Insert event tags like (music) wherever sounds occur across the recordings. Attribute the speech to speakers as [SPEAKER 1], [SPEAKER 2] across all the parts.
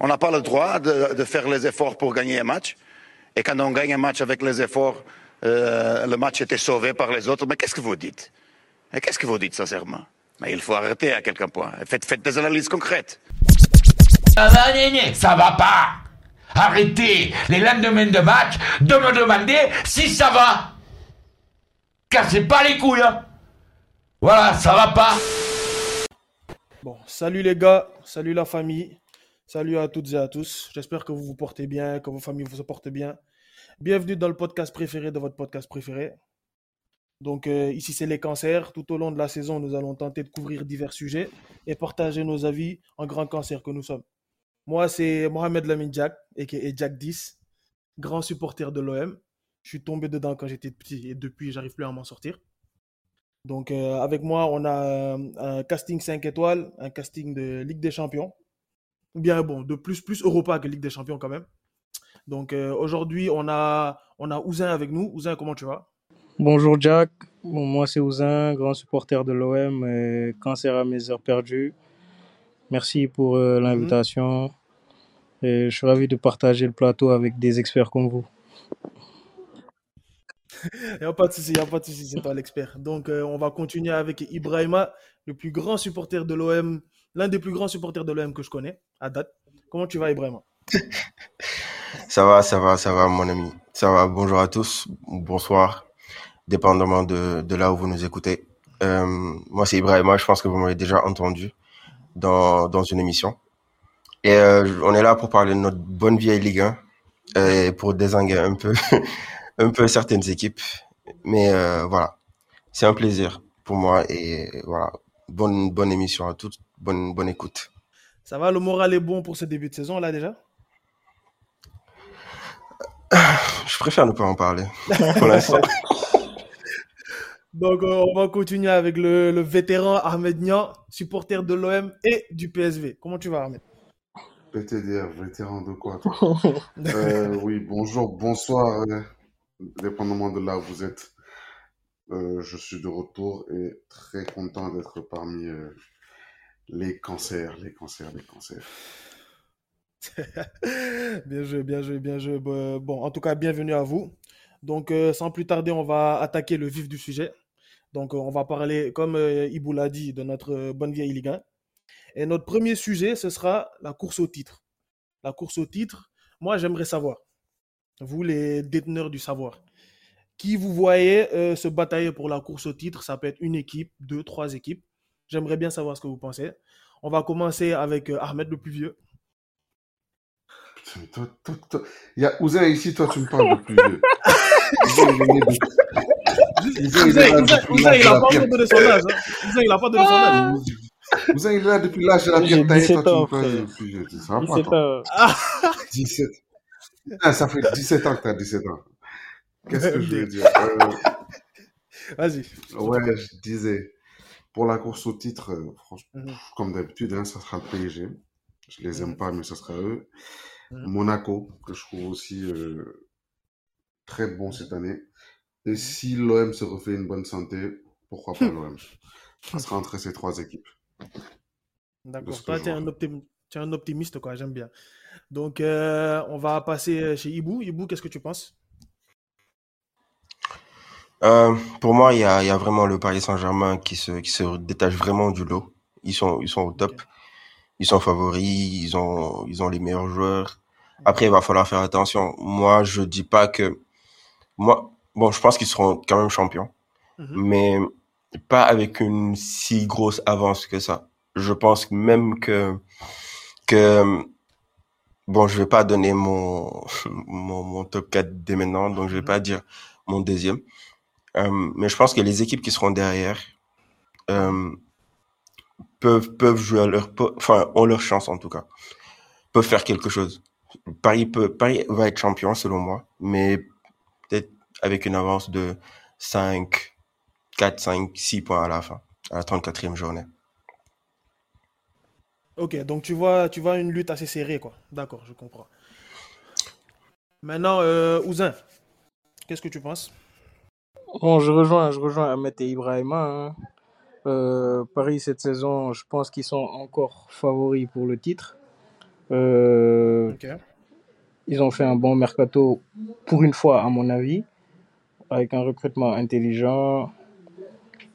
[SPEAKER 1] On n'a pas le droit de, faire les efforts pour gagner un match. Et quand on gagne un match avec les efforts, euh, le match était sauvé par les autres. Mais qu'est-ce que vous dites? Qu'est-ce que vous dites sincèrement? Mais il faut arrêter à quelqu'un point. Faites, faites des analyses concrètes.
[SPEAKER 2] Ça va, ça va pas. Arrêtez les lendemains de match de me demander si ça va. Cassez pas les couilles. Hein. Voilà, ça va pas.
[SPEAKER 3] Bon, salut les gars, salut la famille. Salut à toutes et à tous. J'espère que vous vous portez bien, que vos familles vous portent bien. Bienvenue dans le podcast préféré de votre podcast préféré. Donc euh, ici c'est les cancers. Tout au long de la saison, nous allons tenter de couvrir divers sujets et partager nos avis en grand cancer que nous sommes. Moi c'est Mohamed Lamine Jack et Jack 10, grand supporter de l'OM. Je suis tombé dedans quand j'étais petit et depuis j'arrive plus à m'en sortir. Donc euh, avec moi on a un casting 5 étoiles, un casting de Ligue des Champions bien bon, de plus, plus Europa que Ligue des Champions quand même. Donc euh, aujourd'hui, on a, on a Ouzin avec nous. Ouzin, comment tu vas?
[SPEAKER 4] Bonjour Jack, bon, moi c'est Ouzin, grand supporter de l'OM, cancer à mes heures perdues. Merci pour euh, mhm. l'invitation. Et je suis ravi de partager le plateau avec des experts comme vous. (laughs)
[SPEAKER 3] Il n'y a pas de souci, il a pas de souci, c'est toi l'expert. Donc euh, on va continuer avec Ibrahima, le plus grand supporter de l'OM l'un des plus grands supporters de l'OM que je connais à date. Comment tu vas, Ibrahim? (laughs)
[SPEAKER 5] Ça va, ça va, ça va, mon ami. Ça va. Bonjour à tous, bonsoir, dépendamment de, de là où vous nous écoutez. Euh, moi, c'est Ibrahima. Je pense que vous m'avez déjà entendu dans, dans une émission. Et euh, on est là pour parler de notre bonne vieille Ligue 1 et pour désinguer un peu, (laughs) un peu certaines équipes. Mais euh, voilà, c'est un plaisir pour moi et voilà, bonne, bonne émission à toutes bonne, bonne écoute.
[SPEAKER 3] Ça va, le moral est bon pour ce début de saison là déjà?
[SPEAKER 5] Je préfère ne pas en parler pour l'instant. (laughs)
[SPEAKER 3] Donc euh, on va continuer avec le, le vétéran Ahmed Nian, supporter de l'OM et du PSV. Comment tu vas Ahmed?
[SPEAKER 6] PTDR, vétéran de quoi (laughs) euh, Oui, bonjour, bonsoir, euh, dépendamment de là où vous êtes. je suis de retour et très content d'être parmi les cancers, les cancers, les cancers. (laughs)
[SPEAKER 3] bien joué, bien joué, bien joué. Bon, en tout cas, bienvenue à vous. Donc, euh, sans plus tarder, on va attaquer le vif du sujet. Donc, euh, on va parler, comme euh, Ibou l'a dit, de notre bonne vieille Ligue 1. Et notre premier sujet, ce sera la course au titre. La course au titre, moi, j'aimerais savoir, vous les déteneurs du savoir, qui vous voyez se batailler pour la course au titre? Ça peut être une équipe, deux, trois équipes. J'aimerais bien savoir ce que vous pensez. On va commencer avec euh, Ahmed le plus vieux.
[SPEAKER 6] Il y a Ouzin ici, toi tu me parles de plus vieux. (laughs)
[SPEAKER 3] Ouzin, il n'a pas donné son âge. Ouzin, il n'a pas donné son âge.
[SPEAKER 6] Ouzin, il est là depuis l'âge de la pierre taillée, toi tu me parles de plus vieux. Ça va pas, toi 17. Ah, ça fait 17 ans que tu as 17 ans. Qu'est-ce que je (laughs) veux dire euh...
[SPEAKER 3] Vas-y.
[SPEAKER 6] Ouais, je disais. Pour la course au titre, euh, franchement, mhm. comme d'habitude, hein, ça sera le PSG. Je les aime mhm. pas, mais ça sera eux. Mhm. Monaco, que je trouve aussi euh, très bon cette année. Et si l'OM se refait une bonne santé, pourquoi pas (laughs) l'OM Ça sera entre ces trois équipes.
[SPEAKER 3] D'accord. Toi, tu es, un optimiste, quoi. J'aime bien. Donc, euh, on va passer chez Ibou. Ibou, qu'est-ce que tu penses?
[SPEAKER 5] Euh, pour moi, il y a, y a vraiment le Paris Saint-Germain qui se, qui se détache vraiment du lot. Ils sont, ils sont au top. Ils sont favoris. Ils ont, ils ont les meilleurs joueurs. Après, il va falloir faire attention. Moi, je dis pas que, moi, bon, je pense qu'ils seront quand même champions, mhm. mais pas avec une si grosse avance que ça. Je pense même que, que, bon, je vais pas donner mon, (laughs) mon, mon top 4 dès maintenant, donc je vais mhm. pas dire mon deuxième. Euh, mais je pense que les équipes qui seront derrière euh, peuvent peuvent jouer à leur enfin ont leur chance en tout cas peuvent faire quelque chose. Paris peut Paris va être champion selon moi, mais peut-être avec une avance de 5 4 5 6 points à la fin à la 34e journée.
[SPEAKER 3] Ok, donc tu vois, tu vois une lutte assez serrée, quoi. D'accord, je comprends. Maintenant, euh, Ouzin, qu'est-ce que tu penses?
[SPEAKER 4] Bon, je rejoins, je rejoins Ahmed et Ibrahima. Hein. Euh, Paris, cette saison, je pense qu'ils sont encore favoris pour le titre. Euh, Ok. Ils ont fait un bon mercato pour une fois, à mon avis, avec un recrutement intelligent,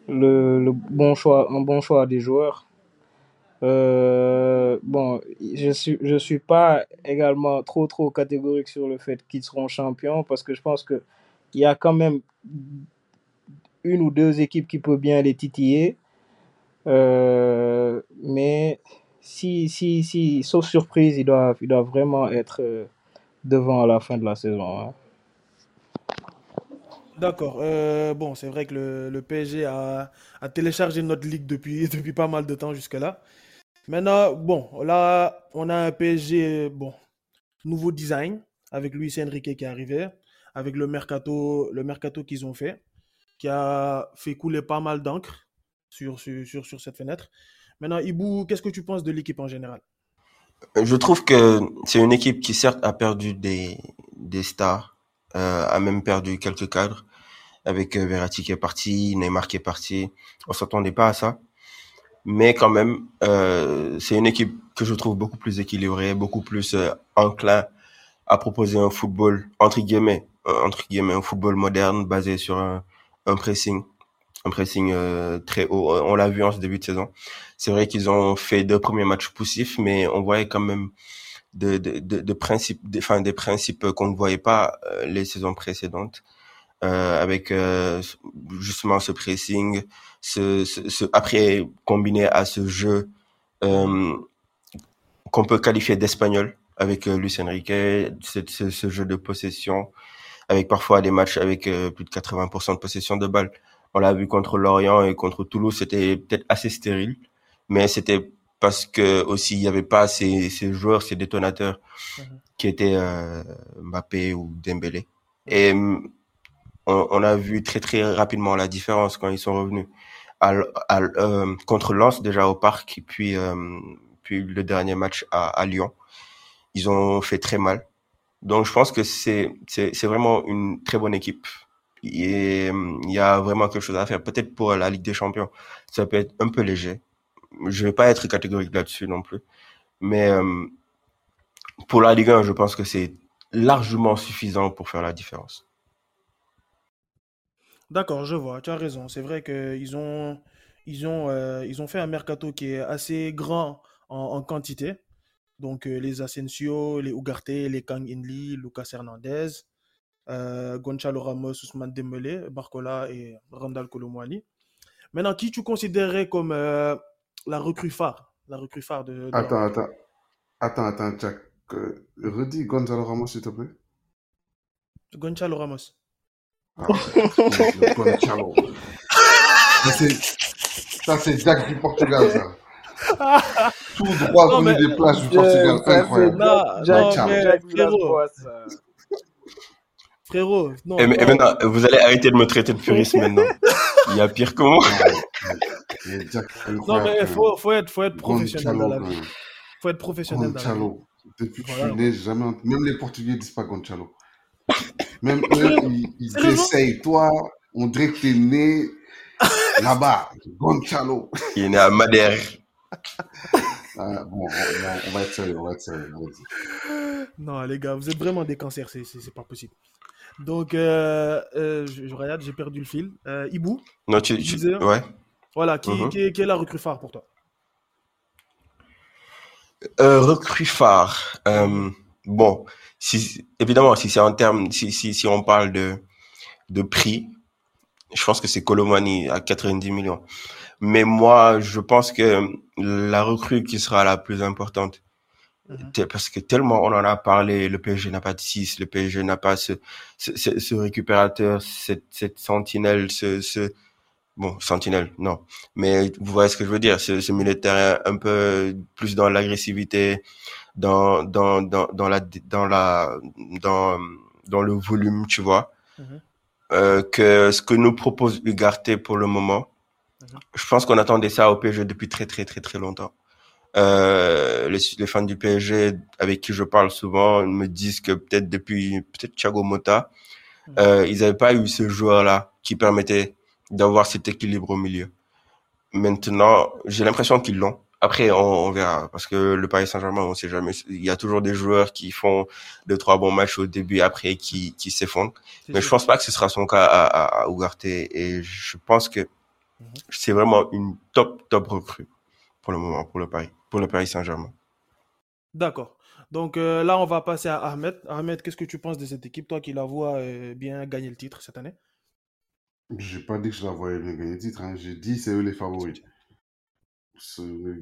[SPEAKER 4] le, le bon choix, un bon choix des joueurs. Euh, bon, je suis, je suis pas également trop, trop catégorique sur le fait qu'ils seront champions parce que je pense que il y a quand même une ou deux équipes qui peuvent bien les titiller. Euh, mais si, si, si, sauf surprise, ils doivent, ils doivent vraiment être euh, devant à la fin de la saison. hein.
[SPEAKER 3] D'accord. Euh, bon, c'est vrai que le, le PSG a, a téléchargé notre ligue depuis, (laughs) depuis pas mal de temps jusque-là. Maintenant, bon, là, on a un PSG, bon, nouveau design, avec Luis Enrique qui est arrivé, avec le mercato, le mercato qu'ils ont fait, qui a fait couler pas mal d'encre sur, sur, sur, cette fenêtre. Maintenant, Ibou, qu'est-ce que tu penses de l'équipe en général?
[SPEAKER 5] Je trouve que c'est une équipe qui certes a perdu des, des stars, euh, a même perdu quelques cadres, avec euh, Verratti qui est parti, Neymar qui est parti. On s'attendait pas à ça. Mais quand même, euh, c'est une équipe que je trouve beaucoup plus équilibrée, beaucoup plus euh, enclin à proposer un football, entre guillemets, euh, entre guillemets, un football moderne basé sur un, un pressing, un pressing euh, très haut. On l'a vu en ce début de saison. C'est vrai qu'ils ont fait deux premiers matchs poussifs, mais on voyait quand même de, de, de, de principes, des, enfin, des principes qu'on ne voyait pas euh, les saisons précédentes, euh, avec euh, justement ce pressing, ce, ce, ce- après combiné à ce jeu euh, qu'on peut qualifier d'espagnol avec euh, Luis Enrique, ce, ce jeu de possession, avec parfois des matchs avec euh, plus de 80% de possession de balle. On l'a vu contre Lorient et contre Toulouse, c'était peut-être assez stérile, mais c'était parce que aussi il n'y avait pas ces, ces joueurs, ces détonateurs
[SPEAKER 3] Mhm.
[SPEAKER 5] qui étaient euh, Mbappé ou Dembélé. Et hum, on, on a vu très très rapidement la différence quand ils sont revenus à, à euh, contre Lens déjà au parc puis euh, puis le dernier match à, à Lyon. Ils ont fait très mal. Donc je pense que c'est vraiment une très bonne équipe. Et il y a vraiment quelque chose à faire. Peut-être pour la Ligue des Champions, ça peut être un peu léger. Je vais pas être catégorique là-dessus non plus. Mais euh, pour la Ligue 1, je pense que c'est largement suffisant pour faire la différence.
[SPEAKER 3] D'accord, je vois, tu as raison. C'est vrai qu'ils ont, ils ont, euh, ont fait un mercato qui est assez grand en quantité. Donc, euh, les Asensio, les Ugarte, les Kang In-lee, Lucas Hernandez, euh, Gonçalo Ramos, Ousmane Dembélé, Barcola et Randal Colomwani. Maintenant, qui tu considérais comme euh, la recrue phare, la recrue phare de,
[SPEAKER 6] Attends, attends, attends, attends, Jack. Euh, redis Gonzalo Ramos, s'il te plaît.
[SPEAKER 3] Gonçalo Ramos.
[SPEAKER 6] Ah ouais, le Gonzalo. Ça, c'est ça, c'est Jack du Portugal, ça. (laughs) Tout droit
[SPEAKER 3] Non,
[SPEAKER 6] venu
[SPEAKER 3] mais,
[SPEAKER 6] des plages du Portugal. Incroyable.
[SPEAKER 3] non, frérot, non,
[SPEAKER 5] Et, et
[SPEAKER 3] non,
[SPEAKER 5] maintenant, vous allez arrêter de me traiter de puriste maintenant. Il y a pire que moi.
[SPEAKER 6] Non, mais-
[SPEAKER 3] il faut, faut être, faut être professionnel dans la vie.
[SPEAKER 6] même.
[SPEAKER 3] faut être professionnel dans la vie.
[SPEAKER 6] Gonzalo. Depuis que je
[SPEAKER 3] Voilà.
[SPEAKER 6] suis né, jamais Même les Portugais disent pas Gonzalo. (laughs) Même eux, ils, essayent. Toi, on dirait que t'es né là-bas. Gonzalo.
[SPEAKER 5] Il est né à Madère. (laughs)
[SPEAKER 6] Ah, bon, on, on- on va être sérieux, on va être sérieux.
[SPEAKER 3] Non, les gars, vous êtes vraiment des cancers, c'est c'est- pas possible. Donc, euh, euh, je, je regarde, j'ai perdu le fil. Euh, Ibou,
[SPEAKER 5] Non, tu,
[SPEAKER 3] tu disais,
[SPEAKER 5] ouais.
[SPEAKER 3] voilà, qui,
[SPEAKER 5] Mhm.
[SPEAKER 3] qui, est, qui est la recrue phare pour toi?
[SPEAKER 5] Euh, recrue phare. Euh, bon, si, évidemment, si c'est en termes, si, si, si on parle de, de prix, je pense que c'est Colomani à 90 millions. Mais moi, je pense que la recrue qui sera la plus importante,
[SPEAKER 3] Mhm.
[SPEAKER 5] parce que tellement on en a parlé, le PSG n'a pas de 6, le PSG n'a pas ce, ce, ce, ce récupérateur, cette, cette sentinelle, ce, ce, bon, sentinelle, non. Mais vous voyez ce que je veux dire, ce, ce milieu de terrain un peu plus dans l'agressivité, dans, dans, dans, dans la, dans la, dans, dans le volume, tu vois,
[SPEAKER 3] Mhm.
[SPEAKER 5] euh, que ce que nous propose Ugarte pour le moment.
[SPEAKER 3] Mhm.
[SPEAKER 5] Je pense qu'on attendait ça au PSG depuis très, très, très, très longtemps. Euh, les, les fans du PSG avec qui je parle souvent me disent que peut-être depuis peut-être Thiago Motta,
[SPEAKER 3] Mhm.
[SPEAKER 5] euh, ils n'avaient pas eu ce joueur-là qui permettait d'avoir cet équilibre au milieu. Maintenant, j'ai l'impression qu'ils l'ont. après, on, on verra. Parce que le Paris Saint-Germain, on sait jamais. Il y a toujours des joueurs qui font deux, trois bons matchs au début, après qui, qui s'effondrent. Mais je
[SPEAKER 3] sûr.
[SPEAKER 5] pense pas que ce sera son cas à, à, à Ugarte. Et je pense que
[SPEAKER 3] Mhm.
[SPEAKER 5] c'est vraiment une top, top recrue pour le moment, pour le Paris, pour le Paris Saint-Germain.
[SPEAKER 3] D'accord. Donc euh, là, on va passer à Ahmed. Ahmed, qu'est-ce que tu penses de cette équipe, toi qui la vois euh, bien gagner le titre cette année?
[SPEAKER 6] J'ai pas dit que je la voyais bien gagner le titre. hein. J'ai dit c'est eux les favoris.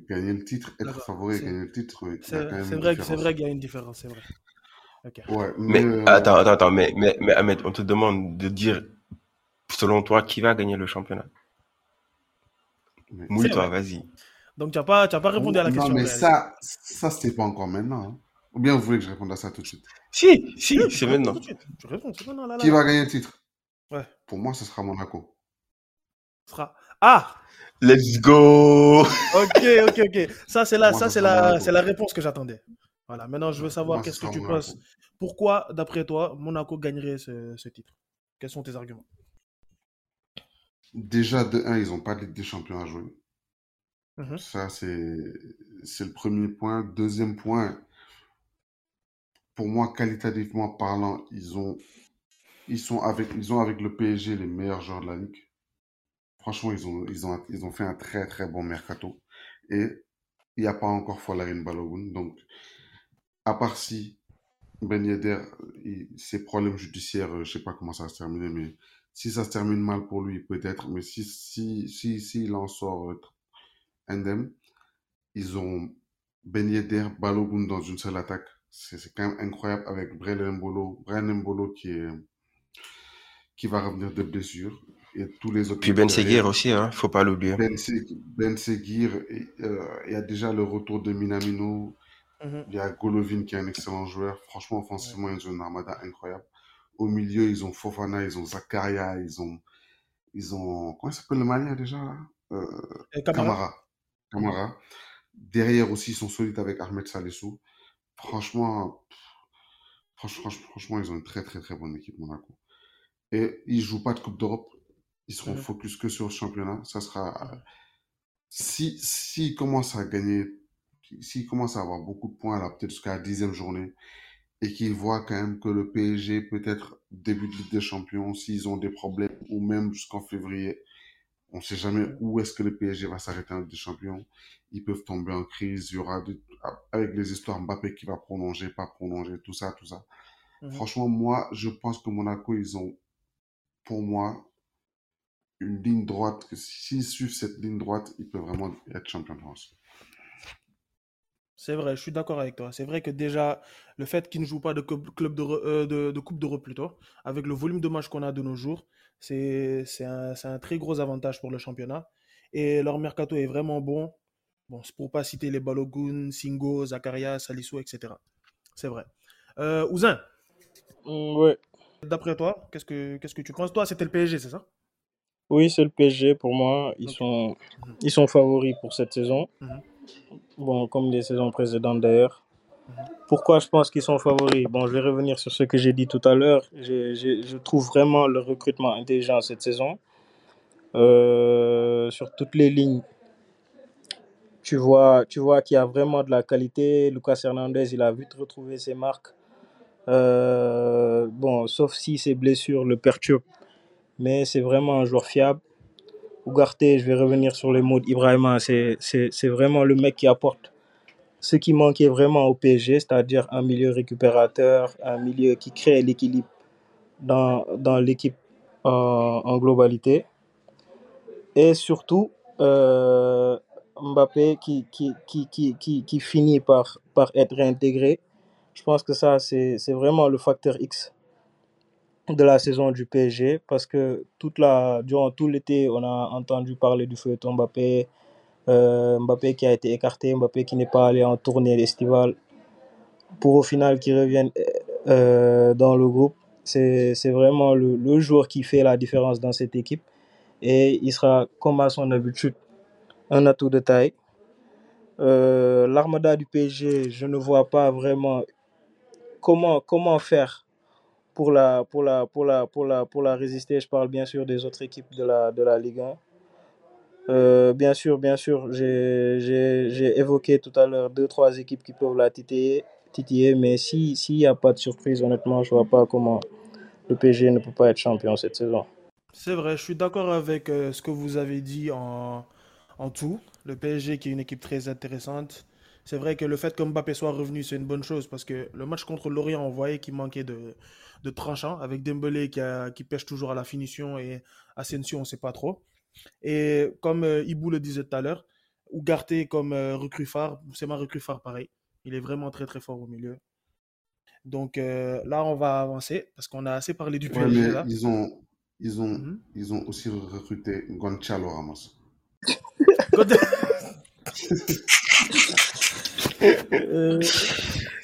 [SPEAKER 6] Gagner le titre, être favori et gagner le titre,
[SPEAKER 3] C'est
[SPEAKER 6] quand même
[SPEAKER 3] c'est
[SPEAKER 6] une
[SPEAKER 3] vrai, vrai qu'il y a une différence, c'est vrai. Ok.
[SPEAKER 6] Ouais,
[SPEAKER 5] Mais,
[SPEAKER 6] mais euh,
[SPEAKER 5] attends, attends, attends, mais, mais, mais Ahmed, on te demande de dire, selon toi, qui va gagner le championnat?
[SPEAKER 6] Mais-
[SPEAKER 5] Mouille-toi, vas-y.
[SPEAKER 3] Donc, tu n'as pas, as pas répondu à la
[SPEAKER 6] non,
[SPEAKER 3] question.
[SPEAKER 6] mais
[SPEAKER 3] en réalité.
[SPEAKER 6] ça, ça c'était pas encore maintenant. hein. Ou bien vous voulez que je réponde à ça tout de suite?
[SPEAKER 5] Si, si,
[SPEAKER 3] Oui,
[SPEAKER 5] c'est
[SPEAKER 3] réponds
[SPEAKER 5] maintenant.
[SPEAKER 3] tout de suite. Tu réponds, c'est maintenant, là, là,
[SPEAKER 6] Qui
[SPEAKER 3] là.
[SPEAKER 6] va gagner le titre?
[SPEAKER 3] Ouais.
[SPEAKER 6] Pour moi, ce sera Monaco.
[SPEAKER 3] Ce sera... Ah!
[SPEAKER 5] Let's go!
[SPEAKER 3] Ok, ok, ok. Ça, c'est la, ça, c'est la, c'est la réponse que j'attendais. Voilà. Maintenant, je veux savoir qu'est-ce que tu
[SPEAKER 6] Monaco.
[SPEAKER 3] penses. Pourquoi, d'après toi, Monaco gagnerait ce, ce titre? Quels sont tes arguments?
[SPEAKER 6] Déjà, de 1, ils n'ont pas de Ligue des Champions à jouer.
[SPEAKER 3] Mhm.
[SPEAKER 6] Ça, c'est, c'est le premier point. Deuxième point, pour moi, qualitativement parlant, ils ont, ils sont avec, ils ont avec le PSG les meilleurs joueurs de la ligue. Franchement, ils ont, ils ont, ils ont fait un très, très bon mercato. Et il n'y a pas encore Folarin Balogun. Donc, à part si Ben Yedder, il- ses problèmes judiciaires, euh, je sais pas comment ça va se terminer, mais si ça se termine mal pour lui, peut-être. Mais si, si, si, s'il en sort euh, indemne, ils ont Ben Yedder, Balogun dans une seule attaque. C'est quand même incroyable avec Brian Mbolo, Brian Mbolo qui est, qui va revenir de blessure et tous les autres.
[SPEAKER 5] Puis Ben. Seguir aussi, hein, faut pas l'oublier.
[SPEAKER 6] Ben, Ben Seguir, euh, il y a déjà le retour de Minamino,
[SPEAKER 3] Mhm.
[SPEAKER 6] il y a Golovin qui est un excellent joueur. Franchement, offensivement, ils ont une armada incroyable. Au milieu, ils ont Fofana, ils ont Zakaria, ils ont, ils ont, comment s'appelle le Malien déjà là? Euh,
[SPEAKER 3] Et Camara?
[SPEAKER 6] Camara. Camara. Derrière aussi, ils sont solides avec Ahmed Salissou. Franchement, pff, franch- franch- franchement, ils ont une très très très bonne équipe Monaco. Et ils jouent pas de Coupe d'Europe. Ils seront focus que sur le championnat. Ça sera, si, s'ils commencent à gagner, s'ils commencent à avoir beaucoup de points là, peut-être jusqu'à la dixième journée, et qu'ils voient quand même que le PSG peut-être début de Ligue des Champions, s'ils ont des problèmes, ou même jusqu'en février, on ne sait jamais où est-ce que le PSG va s'arrêter en Ligue des Champions. Ils peuvent tomber en crise. Il y aura avec les histoires Mbappé qui va prolonger, pas prolonger, tout ça, tout ça.
[SPEAKER 3] Mhm.
[SPEAKER 6] Franchement, moi, je pense que Monaco, ils ont, pour moi, une ligne droite. que S'ils suivent cette ligne droite, ils peuvent vraiment être champions de France.
[SPEAKER 3] C'est vrai, je suis d'accord avec toi. C'est vrai que déjà, le fait qu'ils ne jouent pas de coupe, club de, euh, de, de Coupe d'Europe plutôt, avec le volume de matchs qu'on a de nos jours, c'est un, un très gros avantage pour le championnat. Et leur mercato est vraiment bon. Bon, c'est pour pas citer les Balogun, Singo, Zakaria, Salisu, etc. C'est vrai. Euh, Ouzin,
[SPEAKER 4] Mm, ouais.
[SPEAKER 3] d'après toi, qu'est-ce que qu'est-ce que tu penses? Toi, c'était le PSG, c'est ça?
[SPEAKER 4] Oui, c'est le PSG pour moi. Ils sont, ils sont favoris pour cette saison.
[SPEAKER 3] Mhm.
[SPEAKER 4] Bon, comme les saisons précédentes d'ailleurs. Pourquoi je pense qu'ils sont favoris? Bon, je vais revenir sur ce que j'ai dit tout à l'heure. J'ai- Je trouve vraiment le recrutement intelligent cette saison. Euh, sur toutes les lignes, tu vois, tu vois qu'il y a vraiment de la qualité. Lucas Hernandez, il a vite retrouvé ses marques. Euh, bon, sauf si ses blessures le perturbent, mais c'est vraiment un joueur fiable. Je vais revenir sur les mots d'Ibrahima, c'est vraiment le mec qui apporte ce qui manquait vraiment au PSG, c'est-à-dire un milieu récupérateur, un milieu qui crée l'équilibre dans, dans l'équipe en, en globalité. Et surtout, euh, Mbappé qui, qui, qui, qui, qui, qui finit par, par être réintégré. Je pense que ça, c'est c'est vraiment le facteur X de la saison du PSG parce que toute la, durant tout l'été, on a entendu parler du feuilleton Mbappé, euh, Mbappé qui a été écarté, Mbappé qui n'est pas allé en tournée estivale pour au final qu'il revienne euh, dans le groupe. C'est vraiment le, le joueur qui fait la différence dans cette équipe et il sera, comme à son habitude, un atout de taille. Euh, L'armada du PSG, je ne vois pas vraiment comment, comment faire pour la, pour, la, pour, la, pour, la, pour la résister. Je parle bien sûr des autres équipes de la, de la Ligue 1. Euh, bien sûr, bien sûr, j'ai évoqué tout à l'heure deux, trois équipes qui peuvent la titiller, titiller mais si, s'il n'y a pas de surprise, honnêtement, je vois pas comment le PSG ne peut pas être champion cette saison.
[SPEAKER 3] C'est vrai, je suis d'accord avec euh, ce que vous avez dit en, en tout. Le PSG qui est une équipe très intéressante. C'est vrai que le fait que Mbappé soit revenu, c'est une bonne chose parce que le match contre Lorient, on voyait qu'il manquait de, de tranchant avec Dembélé qui, a- qui pêche toujours à la finition et Asensio, on ne sait pas trop. Et comme euh, Ibou le disait tout à l'heure, Ougarté comme euh, recrue phare, c'est ma recrue phare pareil. Il est vraiment très très fort au milieu. Donc euh, là, on va avancer parce qu'on a assez parlé du PSG là.
[SPEAKER 6] ils ont, ils ont,
[SPEAKER 3] Mhm.
[SPEAKER 6] ils ont aussi recruté Gonçalo Ramos. (laughs)
[SPEAKER 4] Euh,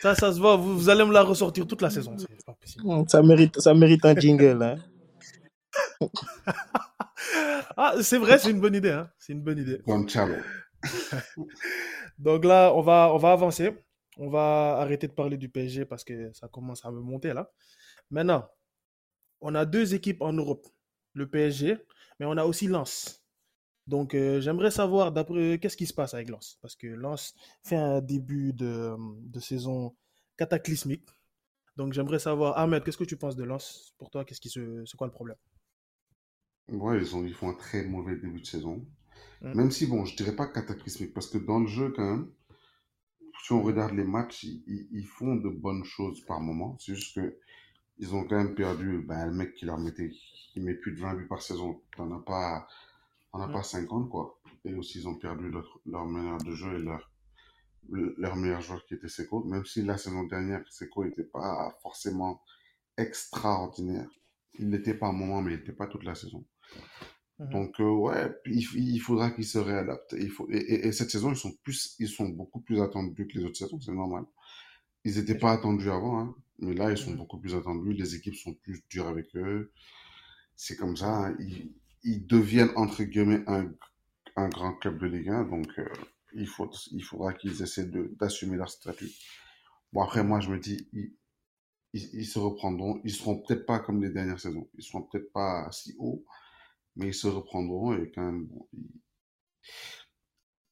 [SPEAKER 3] Ça, ça se voit, vous, vous allez me la ressortir toute la saison. Pas possible.
[SPEAKER 4] ça mérite, ça mérite un jingle. Hein. (laughs)
[SPEAKER 3] Ah, c'est vrai, c'est une bonne idée. Hein. C'est une bonne idée.
[SPEAKER 6] Gonçalo. (laughs)
[SPEAKER 3] Donc là, on va, on va avancer. On va arrêter de parler du PSG parce que ça commence à me monter là. Maintenant, on a deux équipes en Europe. Le PSG, mais on a aussi Lens. Donc euh, j'aimerais savoir d'après qu'est-ce qui se passe avec Lens. Parce que Lens fait un début de, de saison cataclysmique. Donc j'aimerais savoir, Ahmed, qu'est-ce que tu penses de Lens Pour toi, qu'est-ce qui se, c'est quoi le problème?
[SPEAKER 6] Ouais, ils ont, ils font un très mauvais début de saison.
[SPEAKER 3] Mm.
[SPEAKER 6] Même si, bon, je dirais pas cataclysmique, parce que dans le jeu, quand même, si on regarde les matchs, ils, ils- ils font de bonnes choses par moment. C'est juste que ils ont quand même perdu ben, le mec qui leur mettait, qui met plus de 20 buts par saison. T'en as pas, on n'a pas 50, quoi. Et aussi, ils ont perdu leur, leur meneur de jeu et leur, leur meilleur joueur qui était Seco. Même si la saison dernière, Seco n'était pas forcément extraordinaire. Il l'était pas à un moment, mais il n'était pas toute la saison.
[SPEAKER 3] Mhm.
[SPEAKER 6] Donc, euh, ouais, il, il faudra qu'ils se réadaptent. Il faut, et, et- et cette saison, ils sont, plus, ils sont beaucoup plus attendus que les autres saisons, c'est normal. Ils n'étaient pas attendus avant, hein, mais là, ils sont
[SPEAKER 3] Mhm.
[SPEAKER 6] beaucoup plus attendus. Les équipes sont plus dures avec eux. C'est comme ça. hein. Ils, ils deviennent, entre guillemets, un, un grand club de Ligue 1. Donc, euh, il, faut, il faudra qu'ils essaient d'assumer leur statut. Bon, après, moi, je me dis, ils, ils, se reprendront. Ils seront peut-être pas comme les dernières saisons. Ils seront peut-être pas si hauts, mais ils se reprendront et quand même, ils,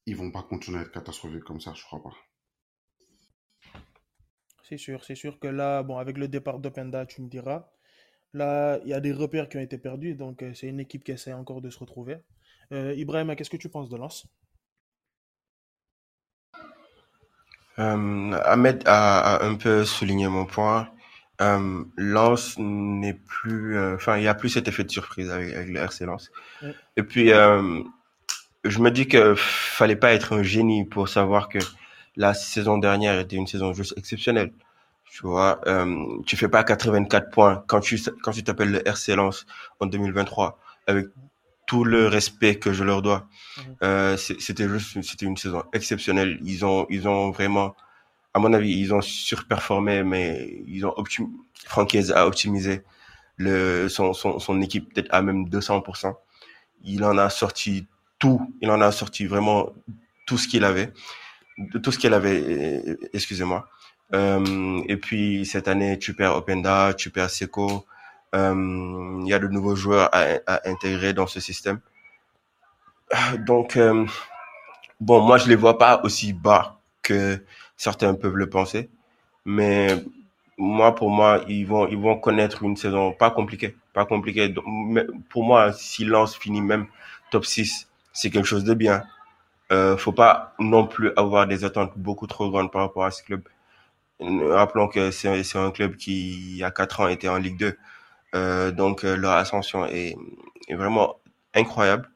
[SPEAKER 6] ils vont pas continuer à être catastrophiques comme ça, je crois pas.
[SPEAKER 3] C'est sûr, c'est sûr que là, bon, avec le départ d'Openda, tu me diras, là, il y a des repères qui ont été perdus, donc euh, c'est une équipe qui essaie encore de se retrouver. Euh, Ibrahim, qu'est-ce que tu penses de Lens?
[SPEAKER 5] Euh, Ahmed a, a un peu souligné mon point. Euh, Lens n'est plus, enfin, il y a plus cet effet de surprise avec, avec le RC Lens. Et puis, je me dis que fallait pas être un génie pour savoir que la saison dernière était une saison juste exceptionnelle. Tu vois, euh, tu fais pas 84 points quand tu quand tu t'appelles le RC Lens en 2023 avec tout le respect que je leur dois.
[SPEAKER 3] Mhm.
[SPEAKER 5] Euh, c'était juste, c'était une saison exceptionnelle. Ils ont, ils ont vraiment, à mon avis, ils ont surperformé, mais ils ont optim... Francaise a optimisé le, son, son, son équipe peut-être à même 200%. Il en a sorti tout. Il en a sorti vraiment tout ce qu'il avait, de tout ce qu'il avait. euh, Excusez-moi. Euh, et puis cette année, tu perds Openda, tu perds Seco. Euh, Il y a de nouveaux joueurs à, intégrer dans ce système. Donc, euh, bon, moi, je les vois pas aussi bas que certains peuvent le penser. Mais moi, pour moi, ils vont, ils vont connaître une saison pas compliquée. Pas compliquée. Pour moi, si Lens finit même top 6, c'est quelque chose de bien. Euh, faut pas non plus avoir des attentes beaucoup trop grandes par rapport à ce club. Rappelons que c'est un club qui, il y a quatre ans, était en Ligue 2. Euh, donc, euh, leur ascension est, est vraiment incroyable.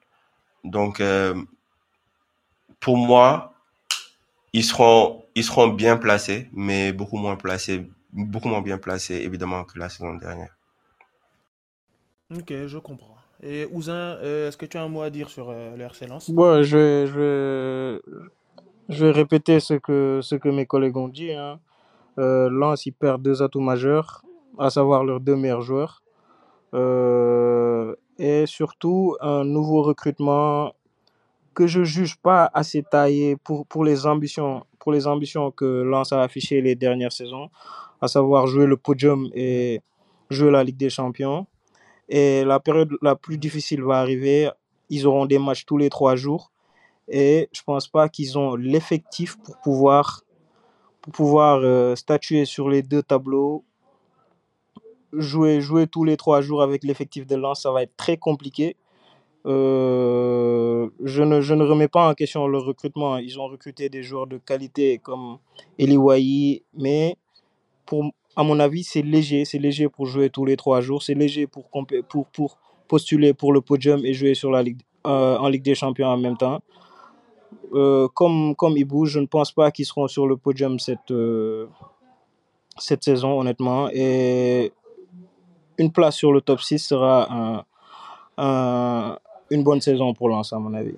[SPEAKER 5] Donc, euh, pour moi, ils seront, ils seront bien placés, mais beaucoup moins placés, beaucoup moins bien placés, évidemment, que la saison dernière.
[SPEAKER 3] Ok, je comprends. Et Ouzin, euh, est-ce que tu as un mot à dire sur euh, le RC Lens
[SPEAKER 4] Bon, je vais, je, vais, je vais répéter ce que, ce que mes collègues ont dit. Hein. Euh, Lens, ils perdent deux atouts majeurs, à savoir leurs deux meilleurs joueurs. Euh, et surtout, un nouveau recrutement que je juge pas assez taillé pour, pour, les ambitions, pour les ambitions que Lens a affichées les dernières saisons, à savoir jouer le podium et jouer la Ligue des Champions. Et la période la plus difficile va arriver ils auront des matchs tous les trois jours. Et je pense pas qu'ils ont l'effectif pour pouvoir, pouvoir euh, statuer sur les deux tableaux. Jouer, jouer tous les trois jours avec l'effectif de Lens, ça va être très compliqué. Euh, je, ne, je ne remets pas en question le recrutement. Ils ont recruté des joueurs de qualité comme Eli Wahi, mais pour, à mon avis, c'est léger. C'est léger pour jouer tous les trois jours. C'est léger pour, pour, pour postuler pour le podium et jouer sur la euh, en Ligue des Champions en même temps. Euh, comme, comme Ibou, je ne pense pas qu'ils seront sur le podium cette, euh, cette saison, honnêtement. Et une place sur le top 6 sera un- un- une bonne saison pour Lens, à mon avis.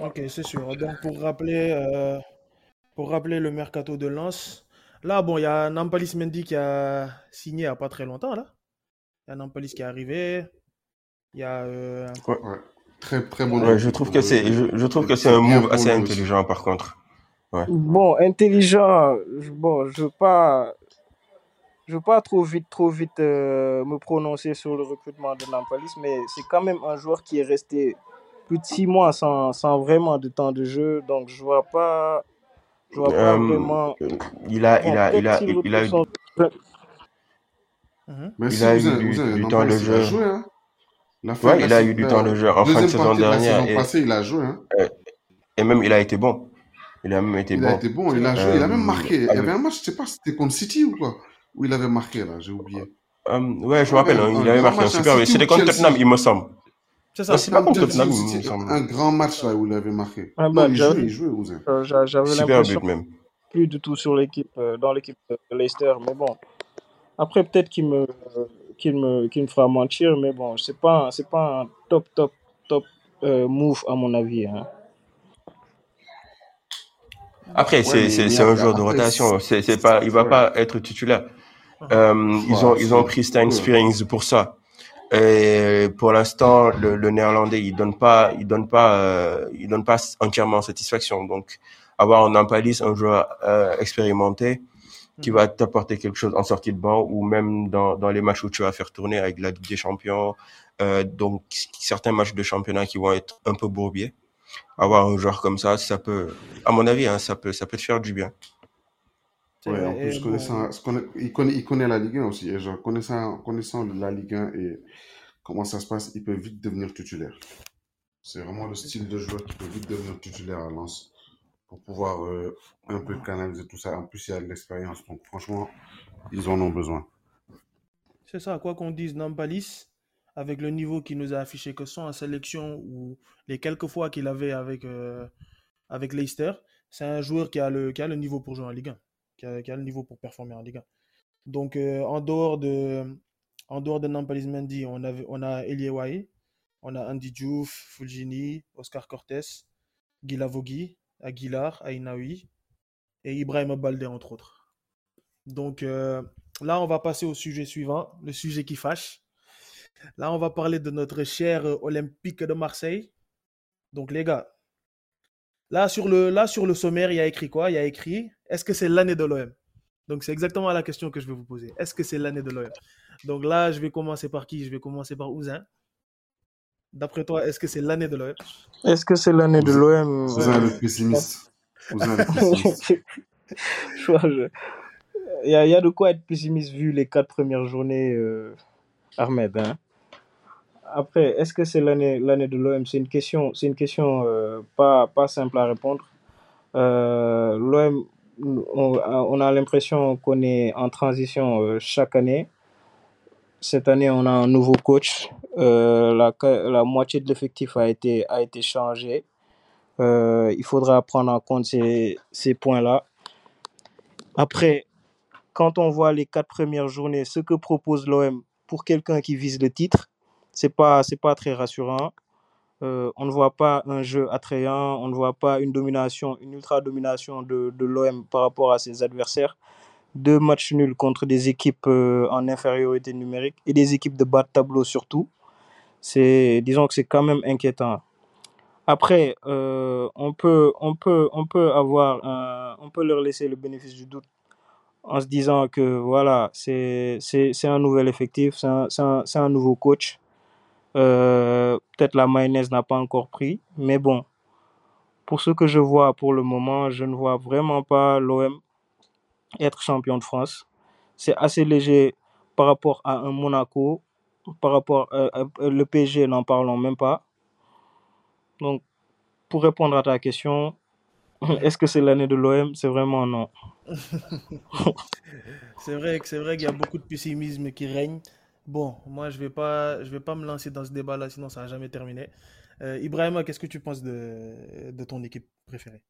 [SPEAKER 3] Ok, c'est sûr. Donc, pour rappeler, euh, pour rappeler le mercato de Lens, là, bon, il y a Nampalis Mendy qui a signé il n'y a pas très longtemps, là. Il y a Nampalis qui est arrivé. Il y a. euh,
[SPEAKER 6] Ouais. Très, très bon.
[SPEAKER 5] Ouais, je trouve que c'est, je, je trouve que c'est un move assez
[SPEAKER 6] aussi.
[SPEAKER 5] intelligent par contre. Ouais.
[SPEAKER 4] Bon, intelligent, je- bon, je veux pas, je veux pas trop vite, trop vite euh, me prononcer sur le recrutement de Nampalis, mais c'est quand même un joueur qui est resté plus de six mois sans, sans vraiment de temps de jeu, donc je vois pas, je vois pas
[SPEAKER 5] Euh,
[SPEAKER 4] vraiment.
[SPEAKER 5] il a,
[SPEAKER 4] Bon,
[SPEAKER 5] il a, il a,
[SPEAKER 4] s'il
[SPEAKER 5] il a eu,
[SPEAKER 4] retrouve son-.
[SPEAKER 6] Mais
[SPEAKER 5] il
[SPEAKER 6] si,
[SPEAKER 5] a
[SPEAKER 6] vous
[SPEAKER 5] eu
[SPEAKER 6] avez,
[SPEAKER 5] du,
[SPEAKER 6] vous avez
[SPEAKER 5] du
[SPEAKER 6] Nampalis,
[SPEAKER 5] temps de
[SPEAKER 6] il
[SPEAKER 5] jeu.
[SPEAKER 6] joué, hein. La fin
[SPEAKER 5] Ouais,
[SPEAKER 6] de la
[SPEAKER 5] il a eu du temps de jeu en fin de saison dernière
[SPEAKER 6] saison
[SPEAKER 5] et,
[SPEAKER 6] passée, il a joué, hein.
[SPEAKER 5] et même il a été bon. Il a même été
[SPEAKER 6] Il a
[SPEAKER 5] bon.
[SPEAKER 6] été bon, il a joué, il a même
[SPEAKER 5] Euh,
[SPEAKER 6] marqué. Il y avait un match, je sais pas, c'était contre City ou quoi Où il avait marqué, là, j'ai oublié.
[SPEAKER 5] Euh, ouais, je me rappelle, hein,
[SPEAKER 6] un
[SPEAKER 5] il avait marqué un super, c'était contre
[SPEAKER 6] Chelsea.
[SPEAKER 5] Tottenham, il me semble.
[SPEAKER 3] C'est ça.
[SPEAKER 5] C'est pas contre Tottenham, il me semble.
[SPEAKER 6] un grand match, là, où il avait marqué.
[SPEAKER 4] Ah
[SPEAKER 6] Non,
[SPEAKER 4] bah,
[SPEAKER 6] il
[SPEAKER 4] j'avais-
[SPEAKER 6] jouait, il jouait, Ouzin.
[SPEAKER 4] euh,
[SPEAKER 5] Super but même.
[SPEAKER 4] plus du tout sur l'équipe, euh, dans l'équipe de Leicester, mais bon. Après, peut-être qu'il me, qu'il me, qu'il me fera mentir, mais bon, c'est pas, c'est pas un top, top, top euh, move à mon avis. Hein.
[SPEAKER 5] Après,
[SPEAKER 6] Ouais,
[SPEAKER 5] c'est, un joueur de rotation. C'est, c'est pas, il va pas être titulaire. Euh, ils ont, ils ont pris Stein. Spearings pour ça. Et pour l'instant, le, le néerlandais, il donne pas, il donne pas, euh, il donne pas entièrement satisfaction. Donc, avoir un Nampalis, un joueur euh, expérimenté, qui va t'apporter quelque chose en sortie de banc ou même dans, dans les matchs où tu vas faire tourner avec la Ligue des Champions, euh, donc certains matchs de championnat qui vont être un peu bourbiers. Avoir un joueur comme ça, ça peut, à mon avis, hein, ça peut, ça peut te faire du bien.
[SPEAKER 6] Ouais, en plus, connaissant, connaît- il, connaît, il connaît la Ligue 1 aussi. Et genre, connaissant, connaissant la Ligue 1 et comment ça se passe, il peut vite devenir titulaire. C'est vraiment le style de joueur qui peut vite devenir titulaire à Lens pour pouvoir euh, un peu canaliser tout ça. En plus, il y a de l'expérience. Donc, franchement, ils en ont besoin.
[SPEAKER 3] C'est ça, quoi qu'on dise, Nampalis, avec le niveau qu'il nous a affiché que son en sélection ou les quelques fois qu'il avait avec, euh, avec Leicester, c'est un joueur qui a, le, qui a le niveau pour jouer en Ligue 1, qui a, qui a le niveau pour performer en Ligue 1. Donc, euh, en dehors de, en dehors de Nampalis Mendy, on, avait, on a Eliewai, on a Andy Diouf, Fulgini, Oscar Cortés, Guilavogui, Aguilar, Ainaoui et Ibrahim Baldé, entre autres. Donc, euh, là, on va passer au sujet suivant, le sujet qui fâche. Là, on va parler de notre cher euh, Olympique de Marseille. Donc, les gars, là sur le, là, sur le sommaire, il y a écrit quoi? Il a écrit est-ce que c'est l'année de l'OM Donc, c'est exactement la question que je vais vous poser. Est-ce que c'est l'année de l'OM Donc, là, je vais commencer par qui? Je vais commencer par Ouzin. D'après toi, est-ce que c'est l'année de l'OM
[SPEAKER 4] Est-ce que c'est l'année de l'OM
[SPEAKER 6] Vous êtes le pessimiste. Vous êtes le (laughs) pessimiste.
[SPEAKER 4] Je vois, je- Il y, a, il y a de quoi être pessimiste vu les quatre premières journées, euh, Ahmed. hein. Après, est-ce que c'est l'année l'année de l'OM C'est une question, c'est une question euh, pas, pas simple à répondre. Euh, L'OM, on, on a l'impression qu'on est en transition euh, chaque année. Cette année, on a un nouveau coach. Euh, la, la moitié de l'effectif a été, a été changé. Euh, il faudra prendre en compte ces, ces points-là. Après, quand on voit les quatre premières journées, ce que propose l'OM pour quelqu'un qui vise le titre, c'est pas pas très rassurant. Euh, on ne voit pas un jeu attrayant, on ne voit pas une domination, une ultra domination de, de l'OM par rapport à ses adversaires. Deux matchs nuls contre des équipes euh, en infériorité numérique et des équipes de bas de tableau surtout. C'est disons que c'est quand même inquiétant. Après, euh, on peut on peut on peut avoir on peut leur laisser le bénéfice du doute en se disant que voilà, c'est c'est un nouvel effectif, c'est un, un, un, nouveau coach. Euh, Peut-être la mayonnaise n'a pas encore pris, mais bon, pour ce que je vois pour le moment, je ne vois vraiment pas l'OM être champion de France. C'est assez léger par rapport à un Monaco, par rapport à, à, le PSG, n'en parlons même pas. Donc, pour répondre à ta question, (laughs) est-ce que c'est l'année de l'OM C'est vraiment non. (laughs)
[SPEAKER 3] c'est vrai, c'est vrai qu'il y a beaucoup de pessimisme qui règne. Bon, moi, je vais, pas, je vais pas me lancer dans ce débat-là, sinon ça n'a jamais terminé. Euh, Ibrahima, qu'est-ce que tu penses de, de ton équipe préférée?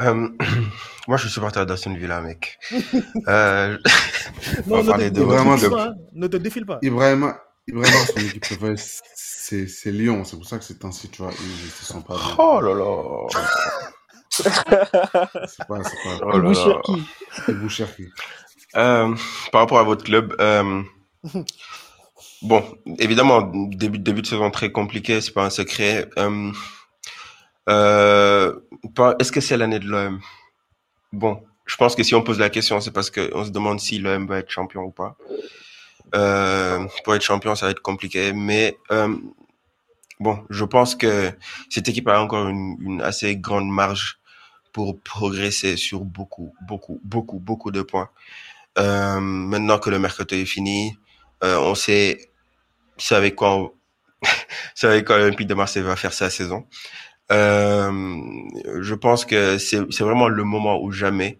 [SPEAKER 5] Euh, (clears throat) moi, je suis supporter d'Aston Villa, mec. (laughs) euh, (laughs)
[SPEAKER 3] non, ne te,
[SPEAKER 6] de vraiment de...
[SPEAKER 3] pas, ne te défile pas.
[SPEAKER 6] Ibrahima, Ibrahima son équipe préférée, c'est Lyon. C'est pour ça que c'est ainsi, tu vois, ils se sont pas bien.
[SPEAKER 5] Oh là là (laughs)
[SPEAKER 6] C'est pas, c'est pas...
[SPEAKER 5] Oh là là.
[SPEAKER 6] C'est Boucherki.
[SPEAKER 5] Euh, par rapport à votre club, euh, bon, évidemment, début, début de saison très compliqué, c'est pas un secret. Euh, Est-ce que c'est l'année de l'OM Bon, je pense que si on pose la question, c'est parce qu'on se demande si l'OM va être champion ou pas. Euh, pour être champion, ça va être compliqué, mais euh, bon, je pense que cette équipe a encore une, assez grande marge pour progresser sur beaucoup, beaucoup, beaucoup, beaucoup de points. Euh, maintenant que le mercato est fini, euh, on sait, c'est avec quoi, (laughs) avec quoi l'Olympique de Marseille va faire sa saison. Euh, je pense que c'est vraiment le moment ou jamais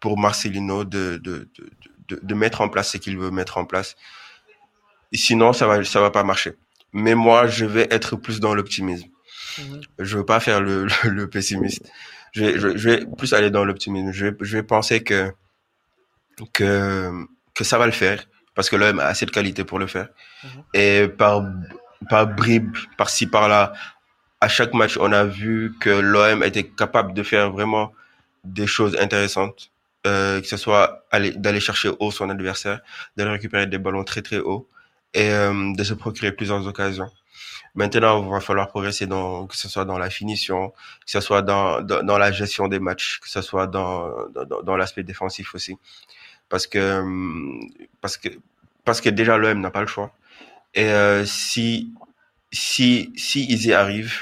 [SPEAKER 5] pour Marcelino de, de, de, de, de mettre en place ce qu'il veut mettre en place. Sinon, ça va, ça va pas marcher. Mais moi, je vais être plus dans l'optimisme.
[SPEAKER 3] Mhm.
[SPEAKER 5] Je veux pas faire le, le, le pessimiste. Je vais, je, je vais plus aller dans l'optimisme. Je vais, je vais penser que, que, que ça va le faire parce que l'OM a assez de qualité pour le faire.
[SPEAKER 3] Mhm.
[SPEAKER 5] Et par, par bribes, par-ci, par-là, à chaque match, on a vu que l'OM était capable de faire vraiment des choses intéressantes, euh, que ce soit aller- d'aller chercher haut son adversaire, d'aller récupérer des ballons très très hauts et euh, de se procurer plusieurs occasions. Maintenant, il va falloir progresser dans, que ce soit dans la finition, que ce soit dans, dans, dans la gestion des matchs, que ce soit dans, dans, dans l'aspect défensif aussi. Parce que, hum, parce que, parce que déjà l'OM n'a pas le choix. Et euh, si, si, si ils y arrivent,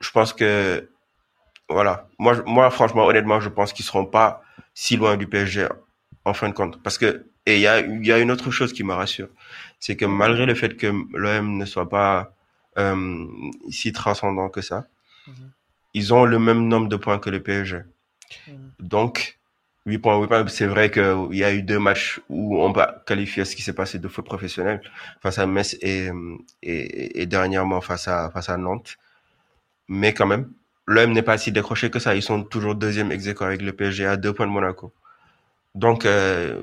[SPEAKER 5] je pense que, voilà. Moi, moi, franchement, honnêtement, je pense qu'ils seront pas si loin du PSG en fin de compte. Parce que, et il y a, il y a une autre chose qui me rassure, c'est que malgré le fait que l'OM ne soit pas euh, si transcendant que ça,
[SPEAKER 3] Mhm.
[SPEAKER 5] ils ont le même nombre de points que le PSG.
[SPEAKER 3] Mhm.
[SPEAKER 5] Donc, 8 points, 8 points, c'est vrai qu'il y a eu deux matchs où on va qualifier ce qui s'est passé de foot professionnel face à Metz et, et, et dernièrement face à, face à Nantes. Mais quand même, l'OM n'est pas si décroché que ça. Ils sont toujours deuxième ex avec le PSG à deux points de Monaco. Donc, euh,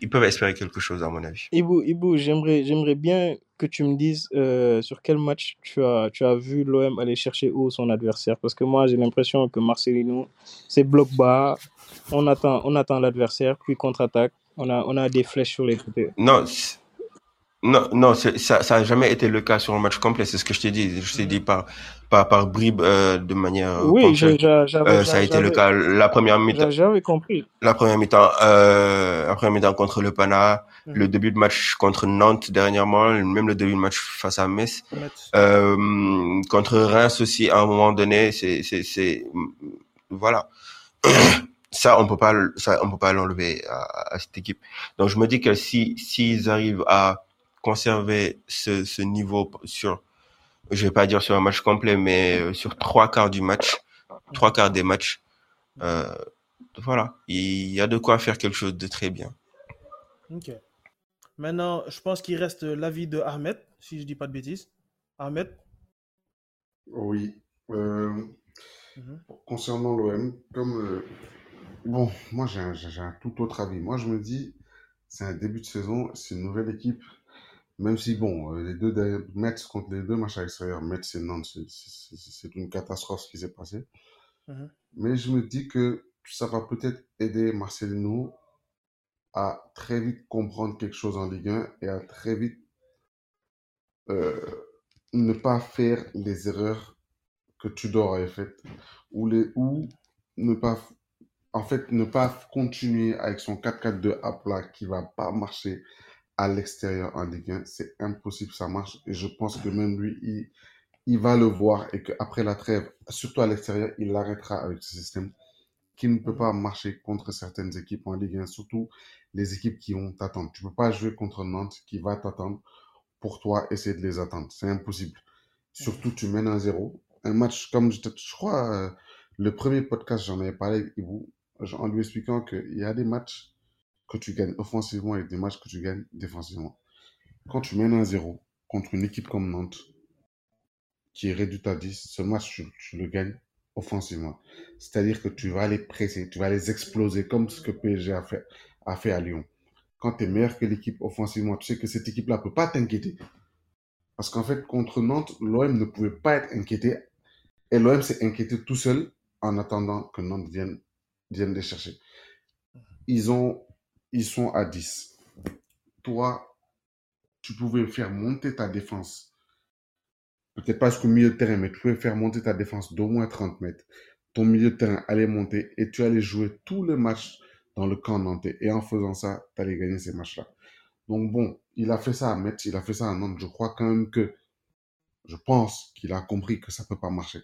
[SPEAKER 5] ils peuvent espérer quelque chose, à mon avis.
[SPEAKER 4] Ibu, Ibu, j'aimerais, j'aimerais bien que tu me dises euh, sur quel match tu as, tu as vu l'OM aller chercher haut son adversaire? Parce que moi, j'ai l'impression que Marcelino, c'est bloc bas, on attend, on attend l'adversaire, puis contre-attaque. On a, on a des flèches sur les côtés.
[SPEAKER 5] Non, non, non, ça, ça a jamais été le cas sur un match complet. C'est ce que je t'ai dit. Je t'ai dit par, par, par bribes euh, de manière euh,
[SPEAKER 4] Oui, je- j'avais,
[SPEAKER 5] Euh, ça a été le cas la première mi-temps.
[SPEAKER 4] j'a- j'avais compris.
[SPEAKER 5] La première mi-temps, euh, la première mi-temps contre le Pana,
[SPEAKER 3] Mhm.
[SPEAKER 5] le début de match contre Nantes dernièrement, même le début de match face à Metz, euh, contre Reims aussi à un moment donné, c'est, c'est, c'est, voilà. (coughs) Ça, on peut pas, le- ça, on peut pas l'enlever à, à cette équipe. Donc, je me dis que si, s'ils arrivent à conserver ce, ce niveau sur, je vais pas dire sur un match complet, mais euh, sur trois quarts du match, trois quarts des matchs, euh, voilà, il y a de quoi faire quelque chose de très bien.
[SPEAKER 3] Ok. Maintenant, je pense qu'il reste l'avis de Ahmed, si je dis pas de bêtises. Ahmed?
[SPEAKER 6] Oui. Euh,
[SPEAKER 3] Mhm.
[SPEAKER 6] concernant l'OM, comme. euh, bon, moi, j'ai un, j'ai un tout autre avis. Moi, je me dis, c'est un début de saison, c'est une nouvelle équipe. Même si, bon, euh, les deux Metz contre les deux matchs à l'extérieur, Metz et Nantes, c'est- une catastrophe ce qui s'est passé.
[SPEAKER 3] Mhm.
[SPEAKER 6] Mais je me dis que ça va peut-être aider Marcelino à très vite comprendre quelque chose en Ligue 1 et à très vite euh, ne pas faire les erreurs que Tudor avait faites ou, les, ou ne pas en fait, ne pas continuer avec son 4-4-2 à plat qui va pas marcher à l'extérieur en Ligue 1, c'est impossible, ça marche. Et je pense que même lui, il, va le voir et qu'après la trêve, surtout à l'extérieur, il arrêtera avec ce système qui ne peut pas marcher contre certaines équipes en Ligue 1, surtout les équipes qui vont t'attendre. Tu peux pas jouer contre Nantes qui va t'attendre pour toi essayer de les attendre. C'est impossible. Surtout, tu mènes un zéro. Un match comme je, crois, euh, le premier podcast, j'en avais parlé avec Ibu, en lui expliquant qu'il y a des matchs que tu gagnes offensivement et des matchs que tu gagnes défensivement. Quand tu mènes un zéro contre une équipe comme Nantes, qui est réduite à 10, ce match, tu, le gagnes offensivement. C'est-à-dire que tu vas les presser, tu vas les exploser comme ce que PSG a fait, a fait à Lyon. Quand tu es meilleur que l'équipe offensivement, tu sais que cette équipe-là peut pas t'inquiéter. Parce qu'en fait, contre Nantes, l'OM ne pouvait pas être inquiété. Et l'OM s'est inquiété tout seul en attendant que Nantes vienne, vienne les chercher. Ils, ont, ils sont à 10. Toi, tu pouvais faire monter ta défense. Peut-être pas jusqu'au milieu de terrain, mais tu pouvais faire monter ta défense d'au moins 30 mètres. Ton milieu de terrain allait monter et tu allais jouer tous les matchs dans le camp nantais. Et en faisant ça, tu allais gagner ces matchs-là. Donc bon, il a fait ça à Metz, il a fait ça à Nantes. Je crois quand même que, je pense qu'il a compris que ça peut pas marcher.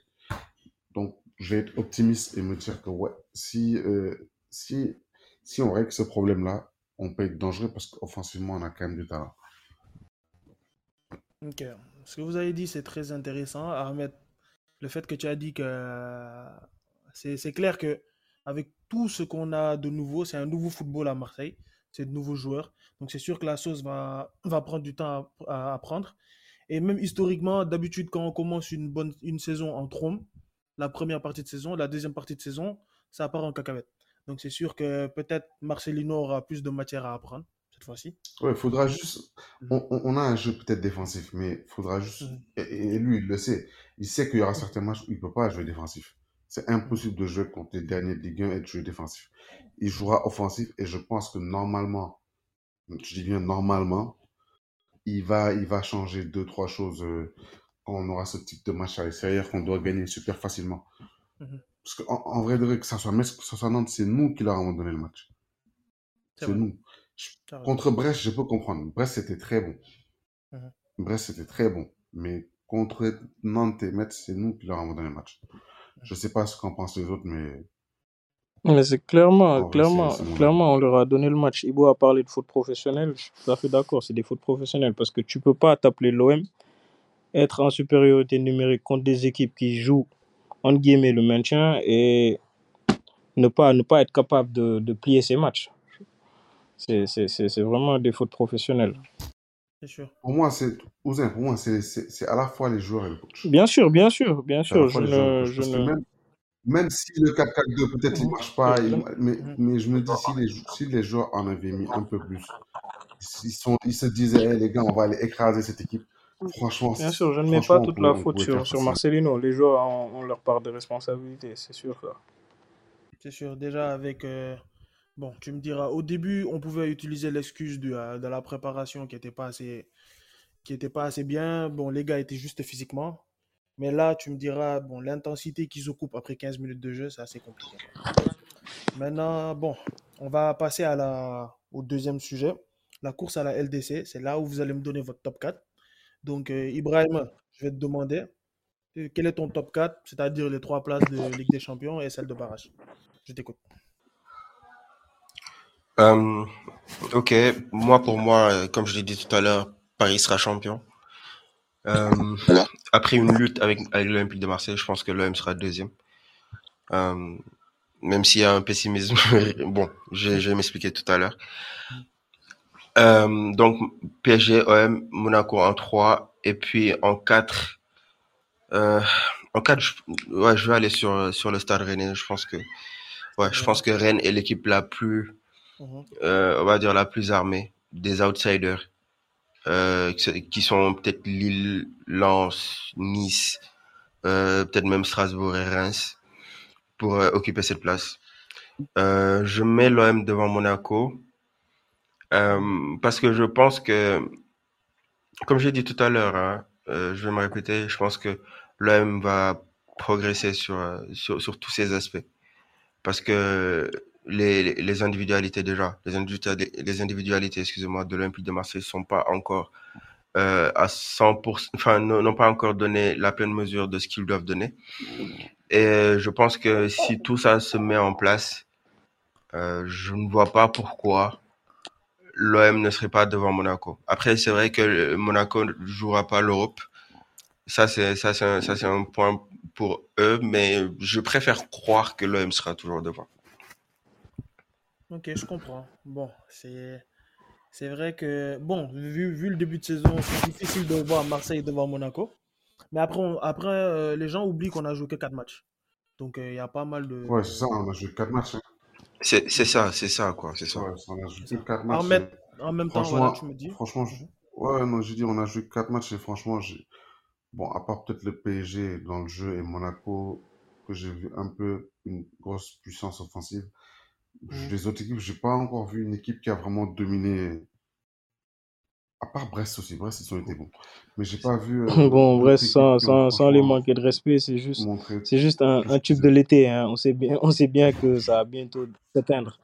[SPEAKER 6] Donc, je vais être optimiste et me dire que ouais, si, euh, si, si on règle ce problème-là, on peut être dangereux parce qu'offensivement, on a quand même du talent.
[SPEAKER 3] Ok. Ce que vous avez dit, c'est très intéressant. Ahmed, le fait que tu as dit que c'est c'est clair que avec tout ce qu'on a de nouveau, c'est un nouveau football à Marseille, c'est de nouveaux joueurs. Donc c'est sûr que la sauce va, prendre du temps à, à apprendre. Et même historiquement, d'habitude, quand on commence une, bonne, une saison en trombe, la première partie de saison, la deuxième partie de saison, ça part en cacahuète. Donc c'est sûr que peut-être Marcelino aura plus de matière à apprendre cette fois-ci.
[SPEAKER 6] Ouais, faudra juste. On, on- a un jeu peut-être défensif, mais faudra juste.
[SPEAKER 3] Mhm.
[SPEAKER 6] Et, et lui, il le sait. Il sait qu'il y aura certains matchs où il peut pas jouer défensif. C'est impossible de jouer contre les derniers de Ligue 1 et de jouer défensif. Il jouera offensif et je pense que normalement, je dis bien normalement, il va, il va changer deux, trois choses euh, quand on aura ce type de match à l'extérieur qu'on doit gagner super facilement.
[SPEAKER 3] Mhm.
[SPEAKER 6] Parce qu'en en vrai de vrai, que ça soit Metz, que ça soit Nantes, c'est nous qui leur avons donné le match.
[SPEAKER 3] C'est
[SPEAKER 6] nous. Contre Brest, je peux comprendre. Brest, c'était très bon.
[SPEAKER 3] Mhm.
[SPEAKER 6] Brest, c'était très bon. Mais contre Nantes et Metz, c'est nous qui leur avons donné le match. Je sais pas ce qu'en pensent les autres, mais
[SPEAKER 4] Mais c'est clairement, clairement, clairement, on leur a donné le match. Ibo a parlé de faute professionnelle. Je suis tout à fait d'accord, c'est des fautes professionnelles parce que tu peux pas t'appeler l'OM, être en supériorité numérique contre des équipes qui jouent, entre guillemets, le maintien et ne pas, ne pas être capable de, de plier ces matchs. C'est c'est- c'est- c'est vraiment des fautes professionnelles.
[SPEAKER 3] C'est sûr.
[SPEAKER 6] Pour moi, c'est Ouzin, pour moi, c'est c'est- c'est à la fois les joueurs et le coach.
[SPEAKER 4] Bien sûr, bien sûr, bien
[SPEAKER 6] C'est à la
[SPEAKER 4] sûr. Je
[SPEAKER 6] fois les joueurs et le
[SPEAKER 4] ne,
[SPEAKER 6] coach.
[SPEAKER 4] je
[SPEAKER 6] Parce que
[SPEAKER 4] ne...
[SPEAKER 6] même, même si le 4-4-2, peut-être, il marche pas, il- mais,
[SPEAKER 3] Mhm.
[SPEAKER 6] mais je me dis, si les, si les joueurs en avaient mis un peu plus, ils, sont, ils se disaient, Hey, les gars, on va aller écraser cette équipe. Franchement,
[SPEAKER 4] Bien sûr, je ne mets pas toute la faute sur, sur. Marcelino. Les joueurs ont, ont leur part de responsabilité, c'est sûr. Ça.
[SPEAKER 3] C'est sûr. Déjà avec. euh, Bon, tu me diras, au début, on pouvait utiliser l'excuse de, euh, de la préparation qui n'était pas assez, qui était pas assez bien. Bon, les gars étaient juste physiquement. Mais là, tu me diras, bon, l'intensité qu'ils occupent après 15 minutes de jeu, c'est assez compliqué. Maintenant, bon, on va passer à la, au deuxième sujet, la course à la LDC. C'est là où vous allez me donner votre top 4. Donc, euh, Ibrahim, je vais te demander, euh, quel est ton top 4, c'est-à-dire les trois places de Ligue des Champions et celle de barrage? Je t'écoute.
[SPEAKER 5] Euh, ok, moi pour moi, comme je l'ai dit tout à l'heure, Paris sera champion. Après une lutte avec, avec l'Olympique de Marseille, je pense que l'OM sera deuxième. Même s'il y a un pessimisme, (laughs) bon, je, je vais m'expliquer tout à l'heure. Euh, donc PSG, OM, Monaco en 3 et puis en 4 euh, en 4 je, ouais, je vais aller sur sur le Stade Rennais, je pense que ouais, je pense que Rennes est l'équipe la plus
[SPEAKER 3] Mhm.
[SPEAKER 5] euh, on va dire la plus armée des outsiders euh, qui sont peut-être Lille, Lens, Nice, euh, peut-être même Strasbourg et Reims pour euh, occuper cette place. Euh, je mets l'OM devant Monaco euh, parce que je pense que, comme j'ai dit tout à l'heure, hein, euh, je vais me répéter, je pense que l'OM va progresser sur, euh, sur, tous ces aspects. parce que les, les individualités déjà, les individualités, les individualités excusez-moi, de l'Olympique de Marseille sont pas encore euh, à 100%, enfin n'ont pas encore donné la pleine mesure de ce qu'ils doivent donner. Et je pense que si tout ça se met en place, je ne vois pas pourquoi l'OM ne serait pas devant Monaco. Après, c'est vrai que Monaco ne jouera pas l'Europe. Ça, c'est ça, c'est un, ça, c'est un point pour eux, mais je préfère croire que l'OM sera toujours devant.
[SPEAKER 3] Ok, je comprends. Bon, c'est c'est vrai que bon, vu, vu le début de saison, c'est difficile de voir Marseille devant Monaco. Mais après, on- après euh, les gens oublient qu'on a joué que 4 matchs. Donc euh, il y a pas mal de.
[SPEAKER 6] Ouais, c'est ça, on a joué 4 matchs. hein.
[SPEAKER 5] C'est c'est ça, c'est ça, quoi, c'est ça.
[SPEAKER 6] Ouais, on a joué
[SPEAKER 3] c'est
[SPEAKER 6] que
[SPEAKER 3] ça.
[SPEAKER 6] 4
[SPEAKER 3] En
[SPEAKER 6] matchs.
[SPEAKER 3] même,
[SPEAKER 6] et
[SPEAKER 3] en même temps, voilà,
[SPEAKER 6] Franchement,
[SPEAKER 3] tu me dis.
[SPEAKER 6] franchement, je- ouais, non, j'ai dit, on a joué 4 matchs et franchement, j'ai- bon, à part peut-être le PSG dans le jeu et Monaco, que j'ai vu un peu une grosse puissance offensive,
[SPEAKER 3] Mhm.
[SPEAKER 6] les autres équipes, j'ai pas encore vu une équipe qui a vraiment dominé. À part Brest aussi, Brest, ils ont été bons. Mais j'ai pas vu euh,
[SPEAKER 4] Bon,
[SPEAKER 6] équipes
[SPEAKER 4] sans, sans, sans les
[SPEAKER 6] franchement
[SPEAKER 4] manquer de respect, c'est juste, c'est juste un, un tube de l'été. Hein. On sait bien, (laughs) on sait bien que ça va bientôt s'éteindre.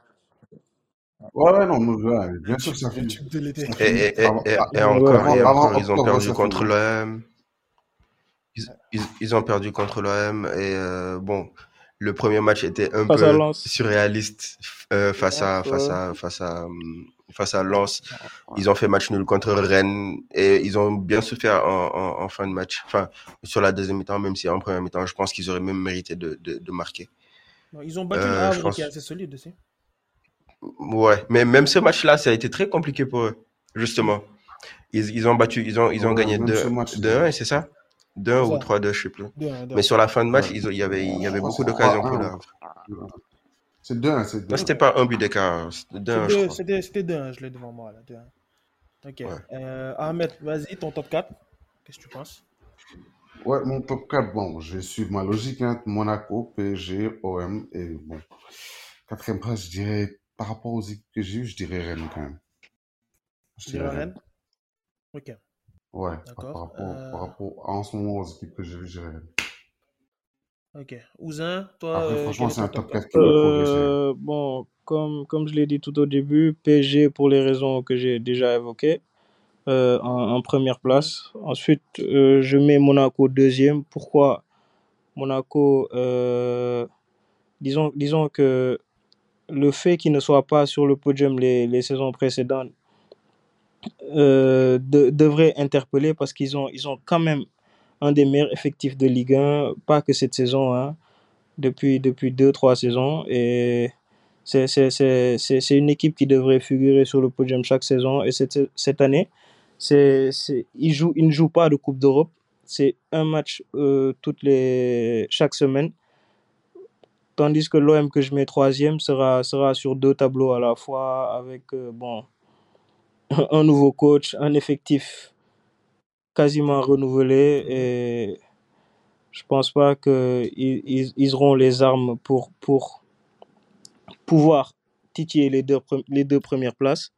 [SPEAKER 6] Ouais, ouais, non, mais, ouais, bien sûr que ça
[SPEAKER 3] Le
[SPEAKER 6] finit.
[SPEAKER 3] tube de l'été.
[SPEAKER 5] Et, et, et,
[SPEAKER 6] avant,
[SPEAKER 5] et, encore,
[SPEAKER 6] avant,
[SPEAKER 5] et
[SPEAKER 6] avant
[SPEAKER 5] encore, ils ont perdu contre l'OM. Ils, ils, ils ont perdu contre l'OM et euh, bon, le premier match était un
[SPEAKER 4] Face à
[SPEAKER 5] peu surréaliste euh, face à face à face à hum, face à Lens. Ils ont fait match nul contre Rennes et ils ont bien souffert en, en, en fin de match. Enfin, sur la deuxième mi-temps, même si en première mi-temps, je pense qu'ils auraient même mérité de, de, de marquer.
[SPEAKER 3] Non, Ils ont battu
[SPEAKER 5] Euh,
[SPEAKER 3] Havre
[SPEAKER 5] pense.
[SPEAKER 3] qui est assez solide aussi.
[SPEAKER 5] Ouais, mais même ce match-là, ça a été très compliqué pour eux, justement. Ils, ils ont battu, ils ont, ils ont
[SPEAKER 6] Ouais,
[SPEAKER 5] gagné
[SPEAKER 6] même ce
[SPEAKER 5] 2
[SPEAKER 6] match, ils
[SPEAKER 5] 2-1,
[SPEAKER 6] ont.
[SPEAKER 5] c'est ça? 2-1
[SPEAKER 3] C'est
[SPEAKER 5] ou
[SPEAKER 3] ça.
[SPEAKER 5] 3-2, je sais plus.
[SPEAKER 3] 2-1, 2-1.
[SPEAKER 5] Mais sur la fin de match,
[SPEAKER 6] Ouais.
[SPEAKER 5] ils ont, il y avait, il y avait
[SPEAKER 6] que
[SPEAKER 5] beaucoup
[SPEAKER 6] c'est
[SPEAKER 5] d'occasions pour
[SPEAKER 6] 3-1.
[SPEAKER 5] le Havre.
[SPEAKER 6] C'est 2-1, c'est 2-1.
[SPEAKER 5] c'était pas un but d'écart, c'était
[SPEAKER 3] C'est
[SPEAKER 5] 2-1, je
[SPEAKER 3] deux-
[SPEAKER 5] crois.
[SPEAKER 3] C'était c'était 2-1, je l'ai devant moi là. 2-1. Ok.
[SPEAKER 5] Ouais.
[SPEAKER 3] Euh, Ahmed, vas-y, ton top 4. Qu'est-ce que tu penses?
[SPEAKER 6] Ouais, mon top 4, bon, je suivre ma logique, hein, Monaco, PSG, OM, et bon, quatrième place, je dirais, par rapport aux équipes que j'ai eues, je dirais Rennes quand même. Je dirais Rennes.
[SPEAKER 3] Rennes? Ok,
[SPEAKER 6] Ouais, par, rapport,
[SPEAKER 3] Euh,
[SPEAKER 6] par rapport à en ce moment aux équipes que j'ai dirais Rennes.
[SPEAKER 3] ok. Ouzin, toi,
[SPEAKER 6] Après,
[SPEAKER 3] euh,
[SPEAKER 6] franchement, c'est un
[SPEAKER 3] top
[SPEAKER 6] top
[SPEAKER 3] 4
[SPEAKER 6] 4 qui va progresser.
[SPEAKER 4] Euh, bon, comme, comme je l'ai dit tout au début, PSG pour les raisons que j'ai déjà évoquées, euh, en, en première place. Ensuite, euh, je mets Monaco deuxième. Pourquoi Monaco euh, disons, disons que le fait qu'il ne soit pas sur le podium les, les saisons précédentes euh, de- devrait interpeller parce qu'ils ont, ils ont quand même un des meilleurs effectifs de Ligue 1, pas que cette saison, hein, depuis, depuis deux, trois saisons. Et c'est une équipe qui devrait figurer sur le podium chaque saison. Et cette, cette année, c'est, c'est, ils, jouent, ils ne jouent pas de Coupe d'Europe. C'est un match euh, toutes les, chaque semaine. Tandis que l'OM que je mets troisième sera, sera sur deux tableaux à la fois avec euh, bon, un nouveau coach, un effectif quasiment renouvelé et je pense pas qu'ils ils, ils auront les armes pour, pour pouvoir titiller les deux, les deux premières places.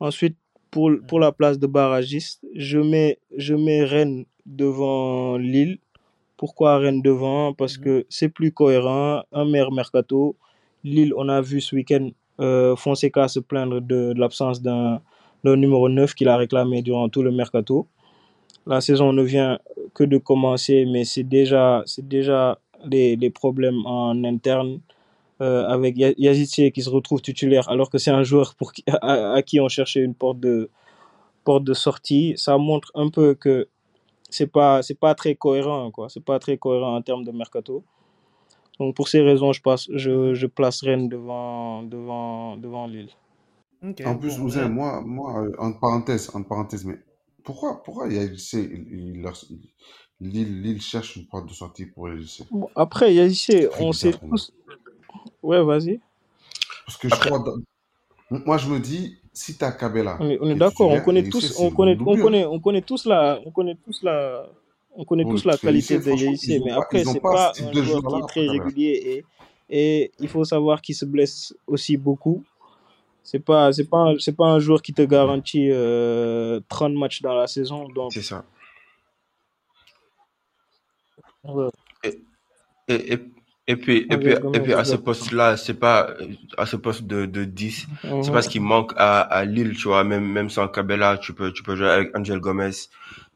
[SPEAKER 4] Ensuite, pour, pour la place de barragiste, je mets, je mets Rennes devant Lille. Pourquoi Rennes devant? Parce
[SPEAKER 3] Mhm.
[SPEAKER 4] que c'est plus cohérent, un meilleur mercato. Lille, on a vu ce week-end euh, Fonseca se plaindre de, de l'absence d'un d'un numéro 9 qu'il a réclamé durant tout le mercato. La saison ne vient que de commencer, mais c'est déjà, c'est déjà les, les problèmes en interne euh, avec Ya- Yazice qui se retrouve titulaire alors que c'est un joueur pour qui, à, à qui on cherchait une porte de, porte de sortie. Ça montre un peu que c'est pas, c'est pas très cohérent, quoi. C'est pas très cohérent en termes de mercato. Donc pour ces raisons, je, passe, je, je place Rennes devant, devant, devant Lille.
[SPEAKER 3] Ok,
[SPEAKER 6] En plus,
[SPEAKER 3] bon.
[SPEAKER 6] Ouzin,
[SPEAKER 3] euh,
[SPEAKER 6] moi, moi, euh, entre parenthèses, entre parenthèses, mais pourquoi, pourquoi il y a LC, il, il, leur- il- Lille, Lille cherche une porte de sortie pour LC?
[SPEAKER 4] Bon, après,
[SPEAKER 6] C'est très
[SPEAKER 4] on sait
[SPEAKER 6] bizarre pour moi.
[SPEAKER 4] tous. Ouais, vas-y.
[SPEAKER 6] Parce que je
[SPEAKER 5] Après,
[SPEAKER 6] crois, dans- moi, je me dis, si t'as Cabella
[SPEAKER 4] On est, on est
[SPEAKER 6] qui est
[SPEAKER 4] d'accord, on
[SPEAKER 6] titulaire,
[SPEAKER 4] connaît tous,
[SPEAKER 6] c'est
[SPEAKER 4] on connaît, on
[SPEAKER 6] doublure.
[SPEAKER 4] connaît, on connaît tous la, on connaît tous la, on connaît
[SPEAKER 6] Bon,
[SPEAKER 4] tous la qualité de
[SPEAKER 6] franchement, ils
[SPEAKER 4] mais
[SPEAKER 6] pas,
[SPEAKER 4] après,
[SPEAKER 6] ils ont
[SPEAKER 4] c'est
[SPEAKER 6] pas
[SPEAKER 4] pas
[SPEAKER 6] ce type
[SPEAKER 4] un
[SPEAKER 6] de
[SPEAKER 4] joueur qui
[SPEAKER 6] joueur-là
[SPEAKER 4] est
[SPEAKER 6] après
[SPEAKER 4] très régulier et, et il faut savoir qu'il se blesse aussi beaucoup. C'est pas, c'est pas, un- c'est pas un joueur qui te garantit euh, 30 matchs dans la saison, donc
[SPEAKER 5] c'est ça.
[SPEAKER 4] ouais.
[SPEAKER 5] Et, et, et, Et puis, et puis, et puis à ce
[SPEAKER 4] exactement.
[SPEAKER 5] poste-là, c'est pas, à ce poste de, de 10, c'est
[SPEAKER 4] Mhm.
[SPEAKER 5] parce qu'il manque à, à Lille, tu vois, même, même sans Cabella, tu peux, tu peux jouer avec Angel Gomez,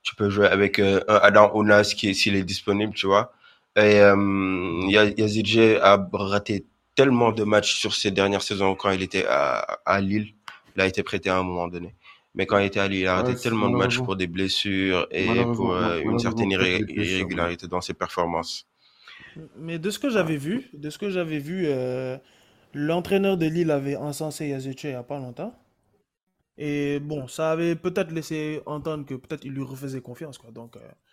[SPEAKER 5] tu peux jouer avec euh, Adam Ounas qui, est- s'il est disponible, tu vois. Et, euh, Yazidje a raté tellement de matchs sur ces dernières saisons quand il était à, à Lille. Il a été prêté à un moment donné. Mais quand il était à Lille, il a raté
[SPEAKER 6] Ouais,
[SPEAKER 5] tellement de matchs pour des blessures et pour euh, une certaine irré- irrégularité dans ses performances.
[SPEAKER 3] Mais de ce que j'avais vu, de ce que j'avais vu, euh, l'entraîneur de Lille avait encensé Yazice il n'y a pas longtemps. Et bon, ça avait peut-être laissé entendre que peut-être il lui refaisait confiance, quoi. Donc, euh, on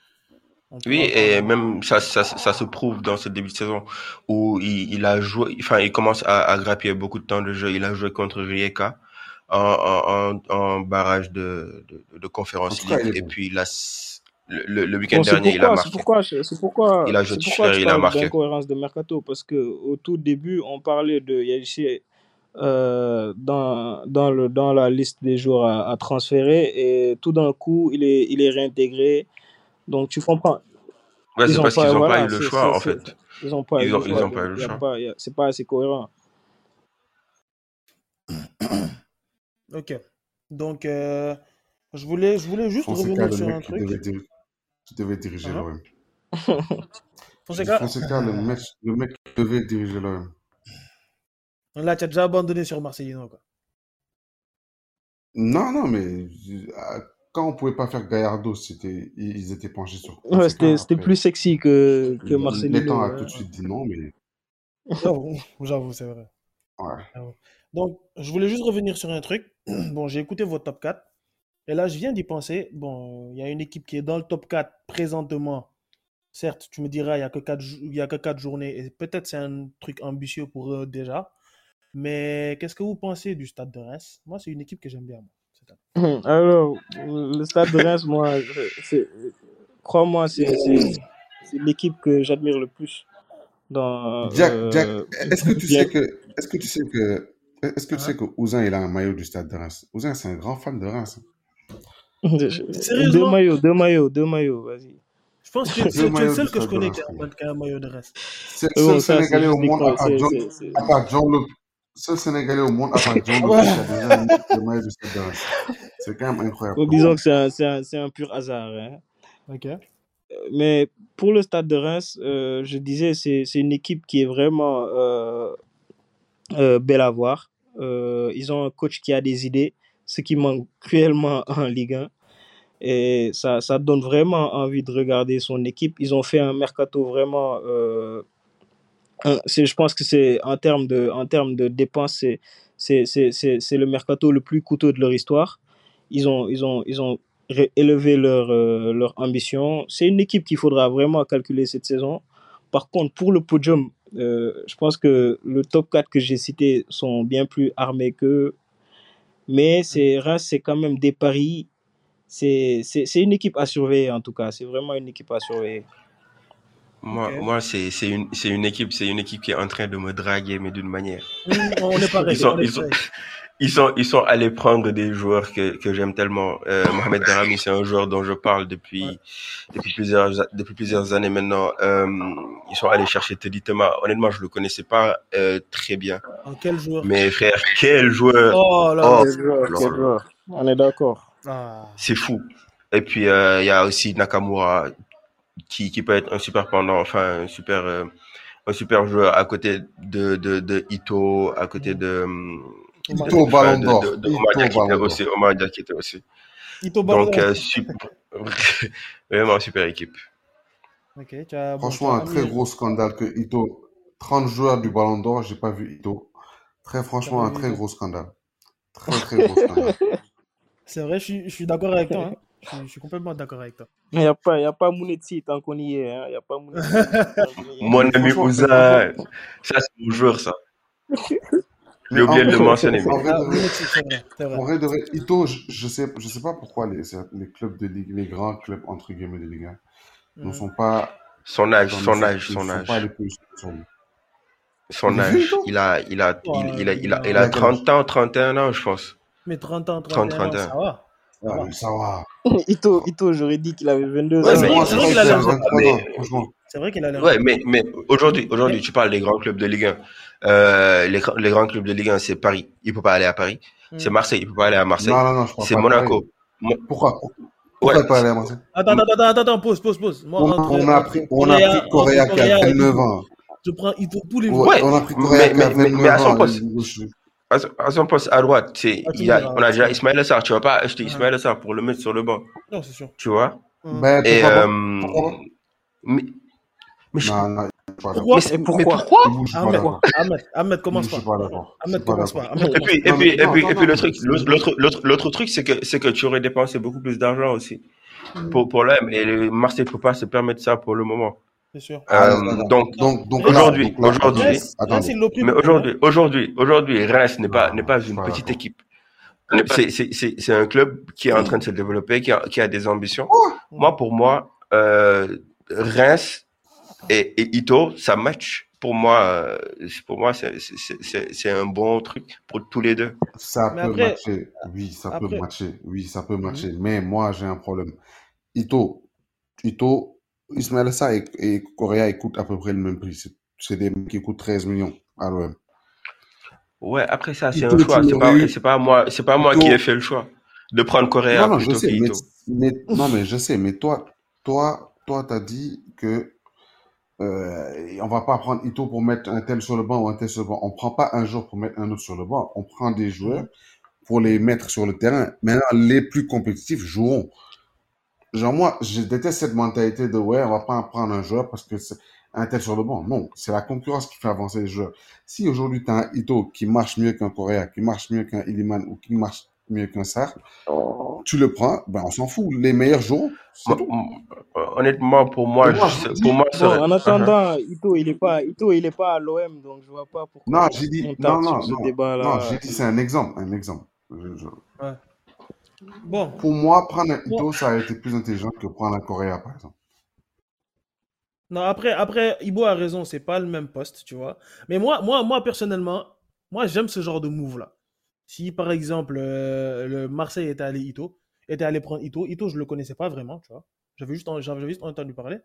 [SPEAKER 5] Oui, et même ça, ça, ça se prouve dans ce début de saison où il, il a joué, enfin, il commence à, à grappiller beaucoup de temps de jeu. Il a joué contre Rijeka en, en, en, barrage de, de, de
[SPEAKER 6] En
[SPEAKER 5] conférence
[SPEAKER 6] cas, il est
[SPEAKER 5] Et puis là, le, le, le week-end
[SPEAKER 4] Bon,
[SPEAKER 5] dernier, il a
[SPEAKER 4] pourquoi, c'est
[SPEAKER 5] marqué.
[SPEAKER 4] pourquoi, c'est pourquoi,
[SPEAKER 5] Il a joué
[SPEAKER 4] c'est pourquoi je
[SPEAKER 5] il a marqué.
[SPEAKER 4] d'incohérence de mercato? Parce que au tout début, on parlait de Yajice euh, dans dans le dans la liste des joueurs à, à transférer et tout d'un coup, il est il est réintégré. Donc tu comprends.
[SPEAKER 5] Ouais, c'est parce
[SPEAKER 4] pas
[SPEAKER 5] qu'ils n'ont pas eu le choix, en fait.
[SPEAKER 4] ils ont pas eu le choix. c'est pas assez cohérent. (coughs)
[SPEAKER 3] Ok. Donc, euh, je voulais, je voulais juste
[SPEAKER 6] Fonseca,
[SPEAKER 3] revenir sur un
[SPEAKER 6] mec qui
[SPEAKER 3] truc.
[SPEAKER 6] devait, dir- qui devait diriger l'OM. (laughs)
[SPEAKER 3] Fonseca,
[SPEAKER 6] Fonseca, le mec, le mec qui devait diriger l'OM.
[SPEAKER 3] là, tu as déjà abandonné sur Marcelino, quoi.
[SPEAKER 6] Non, non, mais euh, quand on pouvait pas faire Gallardo, c'était, ils étaient penchés sur
[SPEAKER 4] Ouais, c'était plus sexy que que Marcelino.
[SPEAKER 6] a
[SPEAKER 4] ouais.
[SPEAKER 6] tout de suite dit non, mais (laughs)
[SPEAKER 3] J'avoue, c'est vrai.
[SPEAKER 6] ouais.
[SPEAKER 3] Donc, je voulais juste revenir sur un truc. (clears throat) Bon, j'ai écouté votre top 4. Et là, je viens d'y penser. Bon, il y a une équipe qui est dans le top 4 présentement. Certes, tu me diras, il n'y a que 4, il y a que quatre journées. Et peut-être c'est un truc ambitieux pour eux déjà. Mais qu'est-ce que vous pensez du stade de Reims? Moi, c'est une équipe que j'aime bien. Moi.
[SPEAKER 4] Alors, le stade de Reims, moi, c'est- crois-moi, c'est c'est- c'est l'équipe que j'admire le plus dans.
[SPEAKER 6] Jack, Jack,
[SPEAKER 4] euh,
[SPEAKER 6] est-ce que tu sais que, est-ce que tu sais que, est-ce que tu
[SPEAKER 3] Hein
[SPEAKER 6] sais que Ouzin, il a un maillot du stade de Reims? Ouzin, c'est un grand fan de Reims.
[SPEAKER 4] deux maillots, deux maillots, deux maillots, vas-y.
[SPEAKER 3] Je pense que es le seul que je connais qui a, un- maillot de Reims.
[SPEAKER 6] C'est le seul
[SPEAKER 4] c'est
[SPEAKER 6] Sénégalais au monde, à part
[SPEAKER 4] c'est-
[SPEAKER 6] John,
[SPEAKER 4] c'est-
[SPEAKER 6] seul Sénégalais au monde, a déjà mis le maillot du stade de Reims. C'est quand même incroyable.
[SPEAKER 4] Donc, disons que c'est un, c'est un- c'est un pur hasard. hein.
[SPEAKER 3] Ok.
[SPEAKER 4] Mais pour le stade de Reims, euh, je disais, c'est c'est une équipe qui est vraiment euh, euh, belle à voir. Euh, ils ont un coach qui a des idées, ce qui manque cruellement (laughs) en Ligue 1. Et ça, ça donne vraiment envie de regarder son équipe. Ils ont fait un mercato vraiment. Euh, c'est- je pense que c'est en termes de, en termes de dépenses, c'est- c'est c'est- c'est- c'est le mercato le plus coûteux de leur histoire. Ils ont, ils ont, ils ont ré- élevé leur, euh, leur ambition. C'est une équipe qu'il faudra vraiment calculer cette saison. Par contre, pour le podium, euh, je pense que le top 4 que j'ai cité sont bien plus armés qu'eux. Mais c'est Reims, c'est quand même des paris. C'est c'est- c'est une équipe à surveiller, en tout cas. C'est vraiment une équipe à surveiller.
[SPEAKER 5] Moi, moi c'est c'est une, c'est une équipe, c'est une équipe qui est en train de me draguer, mais d'une manière.
[SPEAKER 3] On est pareil. (laughs)
[SPEAKER 5] Ils sont,
[SPEAKER 3] on est
[SPEAKER 5] ils sont, ils sont, ils sont allés prendre des joueurs que, que j'aime tellement. Euh, Mohamed Darami, c'est un joueur dont je parle depuis,
[SPEAKER 3] Ouais.
[SPEAKER 5] depuis plusieurs, depuis plusieurs années maintenant. Euh, ils sont allés chercher Teddy Thomas. Honnêtement, je le connaissais pas euh, très bien.
[SPEAKER 3] En quel joueur?
[SPEAKER 5] Mais frère, quel joueur!
[SPEAKER 3] Oh là
[SPEAKER 5] Oh,
[SPEAKER 3] là.
[SPEAKER 4] Quel joueur,
[SPEAKER 5] là
[SPEAKER 4] quel
[SPEAKER 5] là.
[SPEAKER 4] joueur. On est d'accord.
[SPEAKER 3] Ah.
[SPEAKER 5] C'est fou. Et puis, euh, il y a aussi Nakamura qui, qui peut être un super pendant, enfin, un super, euh, un super joueur à côté de, de, de Ito, à côté de,
[SPEAKER 3] Omar
[SPEAKER 6] Ito. Ballon
[SPEAKER 5] de,
[SPEAKER 6] d'Or.
[SPEAKER 5] Omar Diakité
[SPEAKER 6] Ballon d'Or.
[SPEAKER 5] aussi, Omar Diakité aussi.
[SPEAKER 3] Ito Ballon
[SPEAKER 5] Donc,
[SPEAKER 3] d'Or.
[SPEAKER 5] euh, super, (laughs) vraiment super équipe.
[SPEAKER 3] Ok, tu as, bon, tu
[SPEAKER 6] Franchement,
[SPEAKER 3] as
[SPEAKER 6] un très gros scandale que Ito, 30 joueurs du Ballon d'Or, j'ai pas vu Ito. Très franchement, un très gros scandale. Très très gros (laughs) scandale.
[SPEAKER 3] C'est vrai, je suis, je suis d'accord avec toi. hein. Je, suis, je suis complètement d'accord avec toi.
[SPEAKER 4] Il n'y a pas, y a pas Mounetsi tant qu'on y est. hein. Y a pas. (laughs)
[SPEAKER 5] Mon ami Ouza, ça c'est mon joueur, ça. (laughs) J'ai oublié de le
[SPEAKER 6] vrai,
[SPEAKER 5] mentionner.
[SPEAKER 6] en vrai
[SPEAKER 3] Ah,
[SPEAKER 6] de vrai,
[SPEAKER 3] Mounetsi, c'est vrai, c'est
[SPEAKER 6] en
[SPEAKER 3] vrai.
[SPEAKER 6] vrai de vrai, Ito, je, je sais, je sais pas pourquoi les, les clubs de Ligue, les grands clubs entre guillemets de Ligue 1 ne
[SPEAKER 3] Hum.
[SPEAKER 6] sont pas
[SPEAKER 5] Son âge,
[SPEAKER 6] ne
[SPEAKER 5] son âge,
[SPEAKER 6] ne
[SPEAKER 5] son âge. Son âge. Il a, il a, il, il a, il a, il
[SPEAKER 6] Il
[SPEAKER 5] a
[SPEAKER 6] a quel âge?
[SPEAKER 5] 30 ans, 31 ans, je pense.
[SPEAKER 3] Mais 30 ans,
[SPEAKER 5] 30,
[SPEAKER 3] 31 ans,
[SPEAKER 5] 31.
[SPEAKER 3] ça va. Ça
[SPEAKER 6] Ouais,
[SPEAKER 3] va.
[SPEAKER 6] mais ça va. (laughs)
[SPEAKER 4] Ito, Ito j'aurais dit qu'il avait 22
[SPEAKER 3] Ouais,
[SPEAKER 6] Ouais,
[SPEAKER 4] ans.
[SPEAKER 3] c'est vrai, c'est qu'il a l'air jeune.
[SPEAKER 6] 23 ans,
[SPEAKER 5] Mais
[SPEAKER 6] franchement.
[SPEAKER 3] C'est vrai qu'il a l'air.
[SPEAKER 5] Ouais, mais, mais aujourd'hui, aujourd'hui, tu parles des grands clubs de Ligue 1. Euh, les, grands- les grands clubs de Ligue 1, c'est Paris. Il peut pas aller à Paris. C'est
[SPEAKER 3] Hmm.
[SPEAKER 5] Marseille. Il peut pas aller à Marseille.
[SPEAKER 6] Non, non, non, je parle
[SPEAKER 5] C'est Monaco. Mo-
[SPEAKER 6] Pourquoi? Pourquoi
[SPEAKER 5] Ouais,
[SPEAKER 6] pas aller à Marseille?
[SPEAKER 3] Attends, attends, attends, attends, attends, pause, pause, pause. Moi,
[SPEAKER 6] on,
[SPEAKER 3] entre-
[SPEAKER 6] on a pris, on a pris Correa qui a
[SPEAKER 3] Correa et
[SPEAKER 6] 29
[SPEAKER 3] Ito,
[SPEAKER 6] ans.
[SPEAKER 3] Je prends Ito tous les
[SPEAKER 6] Ouais,
[SPEAKER 3] jours.
[SPEAKER 5] Ouais,
[SPEAKER 6] on a pris
[SPEAKER 5] mais-
[SPEAKER 6] Correa qui a
[SPEAKER 5] mais- mais-
[SPEAKER 6] 29
[SPEAKER 5] mais à son
[SPEAKER 6] ans.
[SPEAKER 5] poste. À, son- poste à droite, c'est,
[SPEAKER 3] Ah,
[SPEAKER 5] il a, on a déjà
[SPEAKER 3] ouais.
[SPEAKER 5] Ismaël Assar. Tu vas pas acheter
[SPEAKER 3] Ouais.
[SPEAKER 5] Ismaël Assar pour le mettre sur le banc.
[SPEAKER 3] Non, c'est sûr.
[SPEAKER 5] Tu vois?
[SPEAKER 3] Hum.
[SPEAKER 6] Ben,
[SPEAKER 5] Et,
[SPEAKER 6] pourquoi
[SPEAKER 5] euh, mais, mais je-
[SPEAKER 6] Non, non,
[SPEAKER 3] Pourquoi?
[SPEAKER 5] Mais mais
[SPEAKER 4] pourquoi?
[SPEAKER 3] Ahmed. Ahmed, Ahmed, commence pas. Ahmed, commence pas.
[SPEAKER 5] Et puis, et puis,
[SPEAKER 6] mais-
[SPEAKER 5] et puis,
[SPEAKER 6] non,
[SPEAKER 5] et puis le truc, l'autre, l'autre, l'autre, l'autre truc, c'est que, c'est que tu aurais dépensé beaucoup plus d'argent aussi pour, pour l'OM et le Marseille peut pas se permettre ça pour le moment.
[SPEAKER 3] C'est sûr.
[SPEAKER 6] Ah,
[SPEAKER 5] Euh,
[SPEAKER 6] d'accord.
[SPEAKER 5] donc,
[SPEAKER 6] Donc, donc
[SPEAKER 5] Aujourd'hui, aujourd'hui, aujourd'hui, aujourd'hui, aujourd'hui, Reims n'est pas,
[SPEAKER 6] Non,
[SPEAKER 5] n'est pas une petite équipe. C'est, c'est, c'est, c'est un club qui est en train de se développer, qui a, qui a des ambitions. Moi, pour moi, euh, Reims et, et Ito, ça match. Pour moi, euh, pour moi, c'est, c'est, c'est, c'est un bon truc pour tous les deux.
[SPEAKER 6] Ça
[SPEAKER 3] Mais
[SPEAKER 6] peut
[SPEAKER 3] après-
[SPEAKER 6] matcher. Oui, ça peut
[SPEAKER 3] après- Mhm.
[SPEAKER 6] matcher. Oui, ça peut matcher. Mais moi, j'ai un problème. Ito, Ito, Ismaël Assar et, et Correa, coûtent à peu près le même prix. C'est- des mecs qui coûtent 13 millions à l'OM.
[SPEAKER 5] Ouais, après ça, c'est un choix. C'est pas,
[SPEAKER 6] eu.
[SPEAKER 5] pas moi, c'est pas moi
[SPEAKER 6] Ito-
[SPEAKER 5] qui ai fait le choix de prendre Correa
[SPEAKER 6] Non, non, je
[SPEAKER 5] plutôt
[SPEAKER 6] sais, mais, non, mais je sais, mais toi, toi, toi, t'as dit que euh, on va pas prendre Ito pour mettre un tel sur le banc ou un tel sur le banc. On prend pas un joueur pour mettre un autre sur le banc. On prend des joueurs pour les mettre sur le terrain. Maintenant, les plus compétitifs joueront. Genre moi, je déteste cette mentalité de ouais, on va pas prendre un joueur parce que c'est un tel sur le banc. Non, c'est la concurrence qui fait avancer les joueurs. Si aujourd'hui tu as un Ito qui marche mieux qu'un Correa, qui marche mieux qu'un Iliman ou qui marche mieux qu'un Sarr, tu le prends, ben on s'en fout. Les meilleurs joueurs, c'est tout.
[SPEAKER 5] Honnêtement, pour moi,
[SPEAKER 6] Pour moi,
[SPEAKER 5] je-
[SPEAKER 6] je dis-
[SPEAKER 5] pour moi, ça
[SPEAKER 4] en attendant, Ito, il est pas, Ito, il est pas à l'OM, donc je vois pas pourquoi
[SPEAKER 6] Non, j'ai dit,
[SPEAKER 4] on
[SPEAKER 6] non,
[SPEAKER 4] tape
[SPEAKER 6] non,
[SPEAKER 4] sur ce
[SPEAKER 6] non, non, j'ai dit c'est un exemple, un exemple. Je- je-
[SPEAKER 3] Bon,
[SPEAKER 6] Pour moi, prendre un Ito, ça a été plus intelligent que prendre un Correa, par exemple.
[SPEAKER 3] non, après, après, Ibo a raison, c'est pas le même poste, tu vois. Mais moi, moi, moi personnellement, moi, j'aime ce genre de move-là. Si, par exemple, euh, le Marseille était allé Ito, était allé prendre Ito, Ito, je le connaissais pas vraiment, tu vois. J'avais juste, en- j'avais juste entendu parler.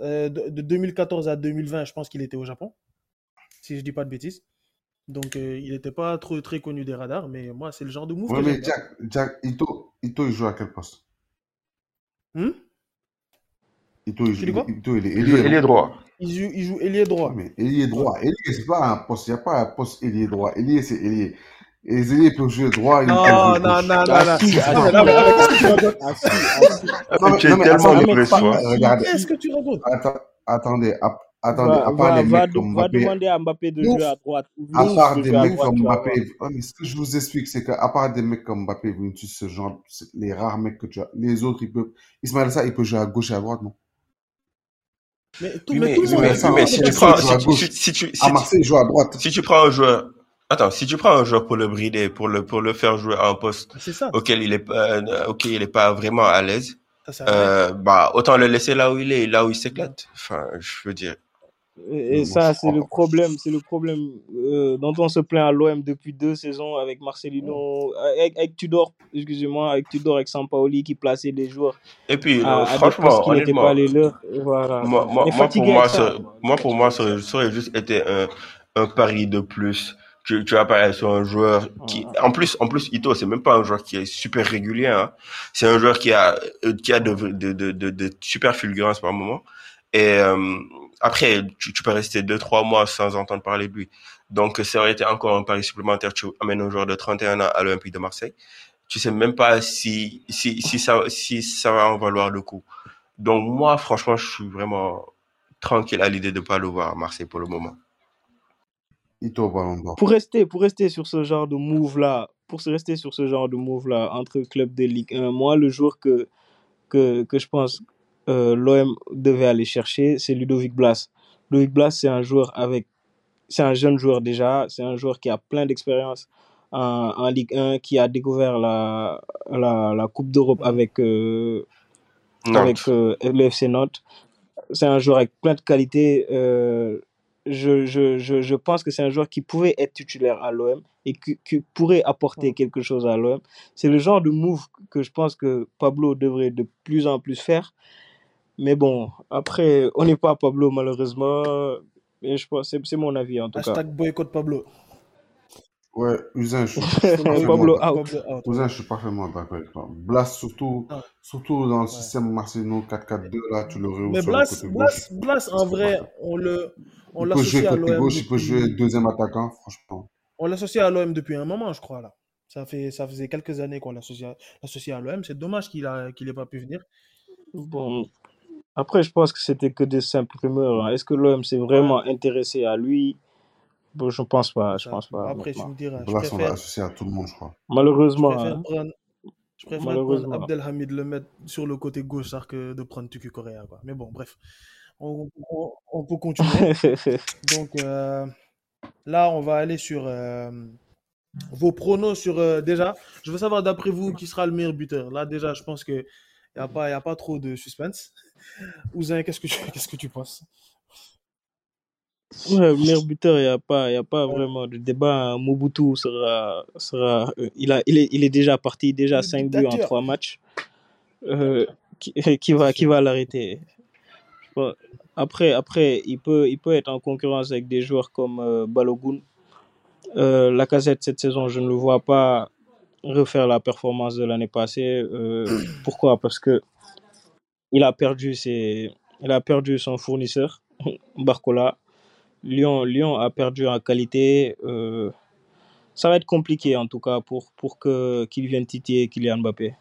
[SPEAKER 3] Euh, de, de 2014 à 2020, je pense qu'il était au Japon, si je dis pas de bêtises. Donc, euh, il n'était pas trop très connu des radars, mais moi, c'est le genre de move
[SPEAKER 6] Ouais,
[SPEAKER 3] que
[SPEAKER 6] mais. Jack, Jack, Ito, Ito, il joue à quel poste?
[SPEAKER 3] Hmm?
[SPEAKER 6] Ito, il, joue,
[SPEAKER 3] quoi?
[SPEAKER 6] Ito, il est
[SPEAKER 5] il joue droit.
[SPEAKER 3] il joue, il joue ailier droit.
[SPEAKER 6] Mais ailier droit. Ailier, c'est pas un poste. Il n'y a pas un poste ailier droit. Ailier, c'est ailier. Et les ailiers peuvent jouer droit.
[SPEAKER 3] Non, non, non,
[SPEAKER 6] gauche.
[SPEAKER 3] non, non.
[SPEAKER 4] Ah,
[SPEAKER 3] Non, non, tu
[SPEAKER 5] es tellement
[SPEAKER 6] attendez.
[SPEAKER 3] Qu'est-ce que tu racontes?
[SPEAKER 6] Attendez,
[SPEAKER 4] Va,
[SPEAKER 6] à part
[SPEAKER 4] va,
[SPEAKER 6] les
[SPEAKER 4] va,
[SPEAKER 6] mecs comme
[SPEAKER 4] va
[SPEAKER 6] Mbappé,
[SPEAKER 4] demander à Mbappé de jouer à droite.
[SPEAKER 6] à part
[SPEAKER 4] de
[SPEAKER 6] des mecs comme Mbappé. Ouais, mais ce que je vous explique, c'est qu'à part des mecs comme Mbappé, Vinicius, ce genre, les rares mecs que tu as, les autres, ils peuvent, Ismaël ça, il peut jouer à gauche et à droite, non?
[SPEAKER 3] Mais tout,
[SPEAKER 5] Oui,
[SPEAKER 3] mais
[SPEAKER 5] mais,
[SPEAKER 3] tout
[SPEAKER 5] mais, oui, mais si
[SPEAKER 6] peut
[SPEAKER 5] tu prends,
[SPEAKER 6] jouer à
[SPEAKER 5] si,
[SPEAKER 6] gauche.
[SPEAKER 5] si, si tu, si,
[SPEAKER 6] À
[SPEAKER 5] tu-
[SPEAKER 6] Marseille, il joue à droite.
[SPEAKER 5] si tu prends un joueur, attends, si tu prends un joueur pour le brider, pour le, pour le faire jouer à un poste auquel il est, pas- euh, auquel il est pas vraiment à l'aise, euh, bah, autant le laisser là où il est, là où il s'éclate. Enfin, je veux dire.
[SPEAKER 4] Et, et ça, c'est le problème, c'est le problème euh, dont on se plaint à l'OM depuis deux saisons avec Marcelino, avec, avec Tudor, excusez-moi, avec Tudor, avec Sampaoli qui plaçait les joueurs
[SPEAKER 5] Et puis,
[SPEAKER 4] à,
[SPEAKER 5] euh,
[SPEAKER 4] à des
[SPEAKER 5] franchement,
[SPEAKER 4] n'étaient pas les leurs. Voilà.
[SPEAKER 5] moi, pour moi,
[SPEAKER 4] ça.
[SPEAKER 5] ça, moi, pour moi, ça aurait, ça aurait juste été un, un pari de plus. Tu, tu vas pas sur un joueur qui, en plus, en plus, Ito, c'est même pas un joueur qui est super régulier, hein. C'est un joueur qui a, euh, qui a de, de, de, de, de super fulgurance par moment. Et, euh, après, tu, tu peux rester deux, trois mois sans entendre parler de lui. Donc, ça aurait été encore un pari supplémentaire. Tu amènes un joueur de 31 ans à l'Olympique de Marseille. Tu sais même pas si, si, si ça, si ça va en valoir le coup. Donc, moi, franchement, je suis vraiment tranquille à l'idée de pas le voir à Marseille pour le moment.
[SPEAKER 4] Pour rester, pour rester sur ce genre de move-là, pour se rester sur ce genre de move-là entre clubs de Ligue 1, moi, le joueur que, que, que je pense euh, l'OM devait aller chercher, c'est Ludovic Blas. Ludovic Blas, c'est un joueur avec. C'est un jeune joueur déjà, c'est un joueur qui a plein d'expérience en, en Ligue 1, qui a découvert la, la, la Coupe d'Europe avec, euh, avec euh, le FC Nantes. C'est un joueur avec plein de qualités. euh, je, je, je, je pense que c'est un joueur qui pouvait être titulaire à l'OM et qui, qui pourrait apporter quelque chose à l'OM. C'est le genre de move que je pense que Pablo devrait de plus en plus faire. Mais bon, après, on n'est pas Pablo, malheureusement. Et je pense, c'est mon avis en tout cas.
[SPEAKER 3] Hashtag boycott Pablo.
[SPEAKER 6] Ouais, Usain, je suis (laughs)
[SPEAKER 4] Pablo
[SPEAKER 6] parfaitement,
[SPEAKER 4] out.
[SPEAKER 3] Pablo out.
[SPEAKER 6] Usain, je suis parfaitement d'accord avec toi. Blas, surtout,
[SPEAKER 3] Ah.
[SPEAKER 6] surtout dans le
[SPEAKER 3] Ouais.
[SPEAKER 6] système Marcelino 4-4-2, là, tu le rehausses
[SPEAKER 3] Mais
[SPEAKER 6] sur
[SPEAKER 3] Blas,
[SPEAKER 6] le côté gauche.
[SPEAKER 3] Blas, Blas, en
[SPEAKER 6] c'est
[SPEAKER 3] vrai, on le, on
[SPEAKER 6] Il peut jouer
[SPEAKER 3] l'associe à
[SPEAKER 6] côté
[SPEAKER 3] l'OM
[SPEAKER 6] gauche, il peut jouer deuxième attaquant, franchement.
[SPEAKER 3] on l'associe à l'OM depuis un moment, je crois là. Ça fait, ça faisait quelques années qu'on l'associe à, l'associe à l'OM. C'est dommage qu'il a, qu'il ait pas pu venir.
[SPEAKER 4] Bon, après, je pense que c'était que des simples rumeurs. hein. Est-ce que l'OM s'est
[SPEAKER 3] Ouais,
[SPEAKER 4] vraiment intéressé à lui? Bon, je pense pas, je
[SPEAKER 3] ça.
[SPEAKER 4] pense pas,
[SPEAKER 3] après, tu
[SPEAKER 4] honnêtement.
[SPEAKER 3] me diras, je
[SPEAKER 6] Blas, on va
[SPEAKER 3] préfère,
[SPEAKER 6] associer à tout le monde, je crois.
[SPEAKER 3] je
[SPEAKER 4] Malheureusement,
[SPEAKER 3] préfère
[SPEAKER 4] hein.
[SPEAKER 3] prendre, je préfère prendre
[SPEAKER 4] Malheureusement.
[SPEAKER 3] Abdelhamid, le mettre sur le côté gauche, ça, que de prendre Tuku Correa, quoi. Mais bon, bref, on, on- on peut continuer. (laughs) Donc euh, là, on va aller sur euh, vos pronos sur euh, déjà. Je veux savoir d'après vous qui sera le meilleur buteur? Là déjà, je pense que y a pas y a pas trop de suspense. Ouzin, qu'est-ce que tu (laughs) qu'est-ce que tu penses?
[SPEAKER 4] Ouais, meilleur buteur, il n'y a pas, y a pas vraiment de débat. Mobutu sera, sera euh, il, a, il, est, il est déjà parti, déjà
[SPEAKER 3] Le
[SPEAKER 4] 5 buts en
[SPEAKER 3] dictateur.
[SPEAKER 4] 3 matchs. Euh, qui, (laughs) qui va, qui va l'arrêter. Après, après il, peut, il peut être en concurrence avec des joueurs comme euh, Balogun. Euh, Lacazette, cette saison, je ne le vois pas refaire la performance de l'année passée. Pourquoi? Parce que il a perdu, ses, il a perdu son fournisseur, (laughs) Barcola. Lyon, Lyon a perdu en qualité. euh, ça va être compliqué en tout cas pour, pour que, qu'il vienne titiller Kylian Mbappé.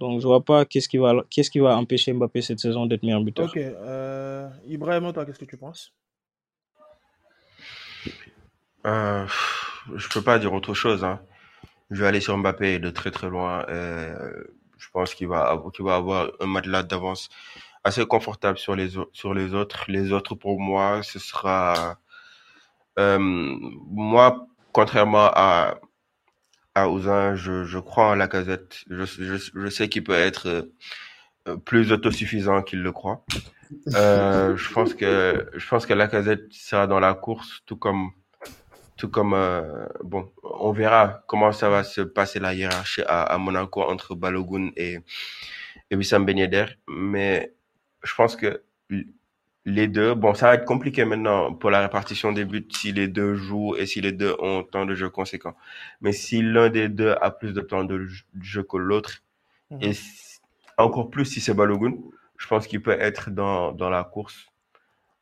[SPEAKER 4] Donc je vois pas qu'est-ce qui va, qu'est-ce qui va empêcher Mbappé cette saison d'être meilleur buteur.
[SPEAKER 3] Ok. Euh, Ibrahim, toi, qu'est-ce que tu penses?
[SPEAKER 5] Euh, je peux pas dire autre chose. Hein. Je vais aller sur Mbappé de très très loin. Euh, je pense qu'il va, qu'il va avoir un matelas d'avance assez confortable sur les, sur les autres. Les autres, pour moi, ce sera... euh, moi, contrairement à, à Ouzin, je, je crois en Lacazette. Je, je, je sais qu'il peut être euh, plus autosuffisant qu'il le croit. Euh, je pense que je pense que Lacazette sera dans la course, tout comme tout comme euh, bon, on verra comment ça va se passer la hiérarchie à, à Monaco entre Balogun et et Wissam Ben Yedder, mais je pense que les deux, bon, ça va être compliqué maintenant pour la répartition des buts si les deux jouent et si les deux ont tant de jeux conséquents. Mais si l'un des deux a plus de temps de jeu que l'autre,
[SPEAKER 3] Mhm.
[SPEAKER 5] et encore plus si c'est Balogun, je pense qu'il peut être dans, dans la course.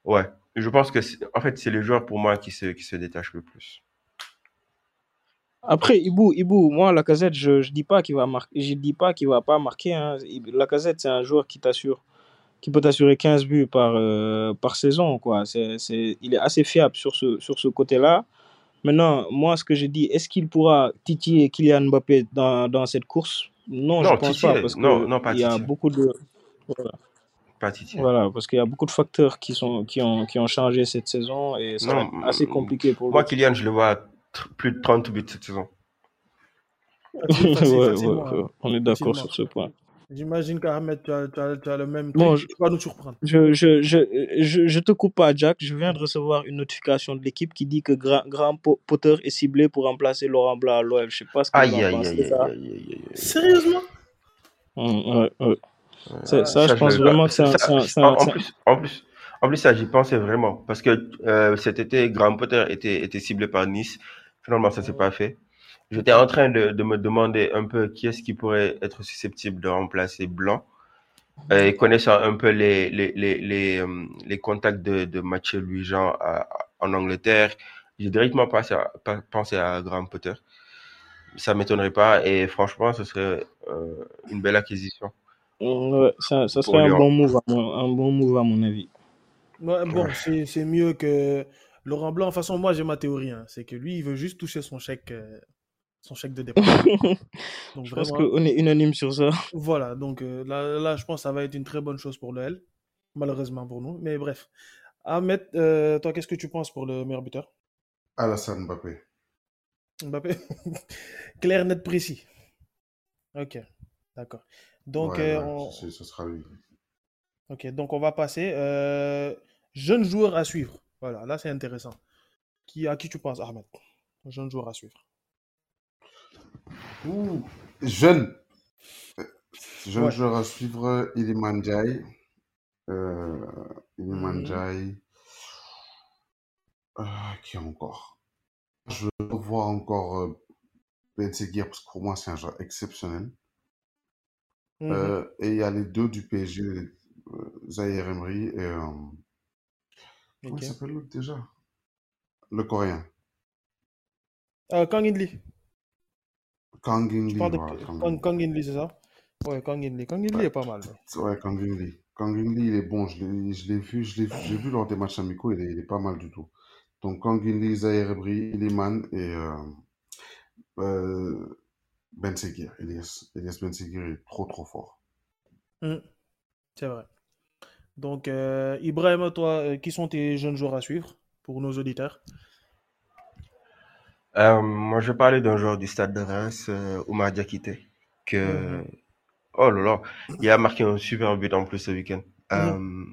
[SPEAKER 5] Ouais, je pense que, c'est- en fait, c'est les joueurs pour moi qui se, qui se détachent le plus.
[SPEAKER 4] Après, Ibou, Ibou, moi, Lacazette, je je dis pas qu'il va marquer, je dis pas qu'il va pas marquer. Hein. Il- Lacazette, c'est un joueur qui t'assure, qui peut t'assurer 15 buts par, euh, par saison, quoi. C'est, c'est, il est assez fiable sur ce, sur ce côté-là. Maintenant, moi, ce que je dis, est-ce qu'il pourra titiller Kylian Mbappé dans, dans cette course? Non, je
[SPEAKER 5] Non,
[SPEAKER 4] pense pas, parce
[SPEAKER 5] non,
[SPEAKER 4] que
[SPEAKER 5] non, pas
[SPEAKER 4] il y a beaucoup de, voilà,
[SPEAKER 5] pas Titi.
[SPEAKER 4] voilà, parce qu'il y a beaucoup de facteurs qui sont, qui ont, qui ont changé cette saison et ça va
[SPEAKER 5] Non,
[SPEAKER 4] être assez compliqué pour
[SPEAKER 5] moi,
[SPEAKER 4] lui.
[SPEAKER 5] Kylian, je le vois à plus de 30 buts cette saison.
[SPEAKER 3] Facile, facile,
[SPEAKER 4] Ouais, ouais,
[SPEAKER 3] facilement. hein.
[SPEAKER 4] ouais, on est d'accord sur ce point.
[SPEAKER 3] J'imagine qu'Ahmed, tu as, tu, as, tu as le même
[SPEAKER 4] Bon,
[SPEAKER 3] truc.
[SPEAKER 4] je,
[SPEAKER 3] Tu vas nous surprendre.
[SPEAKER 4] je, je, je, je, je te coupe pas, Jack. Je viens de recevoir une notification de l'équipe qui dit que Grand, Grand Po- Potter est ciblé pour remplacer Laurent Blanc à l'OL. Je sais pas ce que
[SPEAKER 5] Aïe, aïe, aïe, aïe,
[SPEAKER 4] ça?
[SPEAKER 5] aïe, aïe, aïe, aïe.
[SPEAKER 3] Sérieusement?
[SPEAKER 4] Hum, ouais, ouais. Ça, ça,
[SPEAKER 5] Ça,
[SPEAKER 4] je pense vraiment que c'est
[SPEAKER 5] ça,
[SPEAKER 4] un, un, un-
[SPEAKER 5] en plus, en plus, en plus, ça, j'y pensais vraiment. Parce que euh, cet été, Graham Potter était, était ciblé par Nice. Finalement, ça s'est pas fait. J'étais en train de, de me demander un peu qui est-ce qui pourrait être susceptible de remplacer Blanc. Euh, et connaissant un peu les, les, les, les, euh, les contacts de, de Mathieu Louis-Jean en Angleterre, j'ai directement pensé à, pensé à Graham Potter. Ça m'étonnerait pas et franchement, ce serait euh, une belle acquisition
[SPEAKER 4] ouais, ça, ça serait un bon move, à mon, un bon move à mon avis.
[SPEAKER 3] Ouais, bon,
[SPEAKER 5] Ouais.
[SPEAKER 3] c'est c'est mieux que Laurent Blanc. De toute façon, moi, j'ai ma théorie. hein. C'est que lui, il veut juste toucher son chèque, euh, son chèque de départ. (laughs) Donc,
[SPEAKER 4] Je pense
[SPEAKER 3] vraiment,
[SPEAKER 4] qu'on est unanime sur ça.
[SPEAKER 3] voilà. Donc, euh, là, là, je pense que ça va être une très bonne chose pour le L. Malheureusement pour nous. Mais bref. Ahmed, euh, toi, qu'est-ce que tu penses pour le meilleur buteur?
[SPEAKER 6] Alassane Mbappé.
[SPEAKER 3] Mbappé (laughs) Clair, net, précis. Ok, d'accord. Donc,
[SPEAKER 6] Ouais,
[SPEAKER 3] euh, on...
[SPEAKER 6] ce sera lui.
[SPEAKER 3] ok, donc on va passer. Euh... Jeune joueur à suivre. Voilà, là, c'est intéressant. Qui, à qui tu penses, Ahmed? Jeune joueur à suivre.
[SPEAKER 6] Ouh, jeune. Jeune
[SPEAKER 3] Ouais.
[SPEAKER 6] joueur à suivre. Euh,
[SPEAKER 3] Mhm.
[SPEAKER 6] Ndiaye. Ah, qui encore? Je veux voir encore euh, Ben Seguir parce que pour moi, c'est un joueur exceptionnel.
[SPEAKER 3] Mhm.
[SPEAKER 6] Euh, et il y a les deux du PSG, euh, Zahir Emery et. euh, comment
[SPEAKER 3] Ok.
[SPEAKER 6] il s'appelle l'autre déjà? Le coréen.
[SPEAKER 3] Euh, Kang In Lee.
[SPEAKER 6] Kang In
[SPEAKER 3] Tu
[SPEAKER 6] Lee.
[SPEAKER 3] parles de
[SPEAKER 6] Kang
[SPEAKER 3] Kang. Kang c'est ça? Ouais, Kang In Lee. Kang In Lee
[SPEAKER 6] Ouais.
[SPEAKER 3] est pas mal. ouais.
[SPEAKER 6] Ouais, Kang In Lee. Kang In Lee, il est bon. Je l'ai je l'ai vu, je l'ai j'ai vu lors des matchs amicaux, il est, il est pas mal du tout. Donc Kang In Lee, Zahir Emery, Iliman et euh, euh, Ben Seguir. Elias, Elias Ben Seguir est trop trop fort.
[SPEAKER 3] Mhm. C'est vrai. Donc, euh, Ibrahim, toi, euh, qui sont tes jeunes joueurs à suivre pour nos auditeurs?
[SPEAKER 5] Euh, moi, je parlais d'un joueur du stade de Reims, euh, Oumar Diakité, que,
[SPEAKER 3] Mhm.
[SPEAKER 5] oh là là, il a marqué un super but en plus ce week-end. Euh,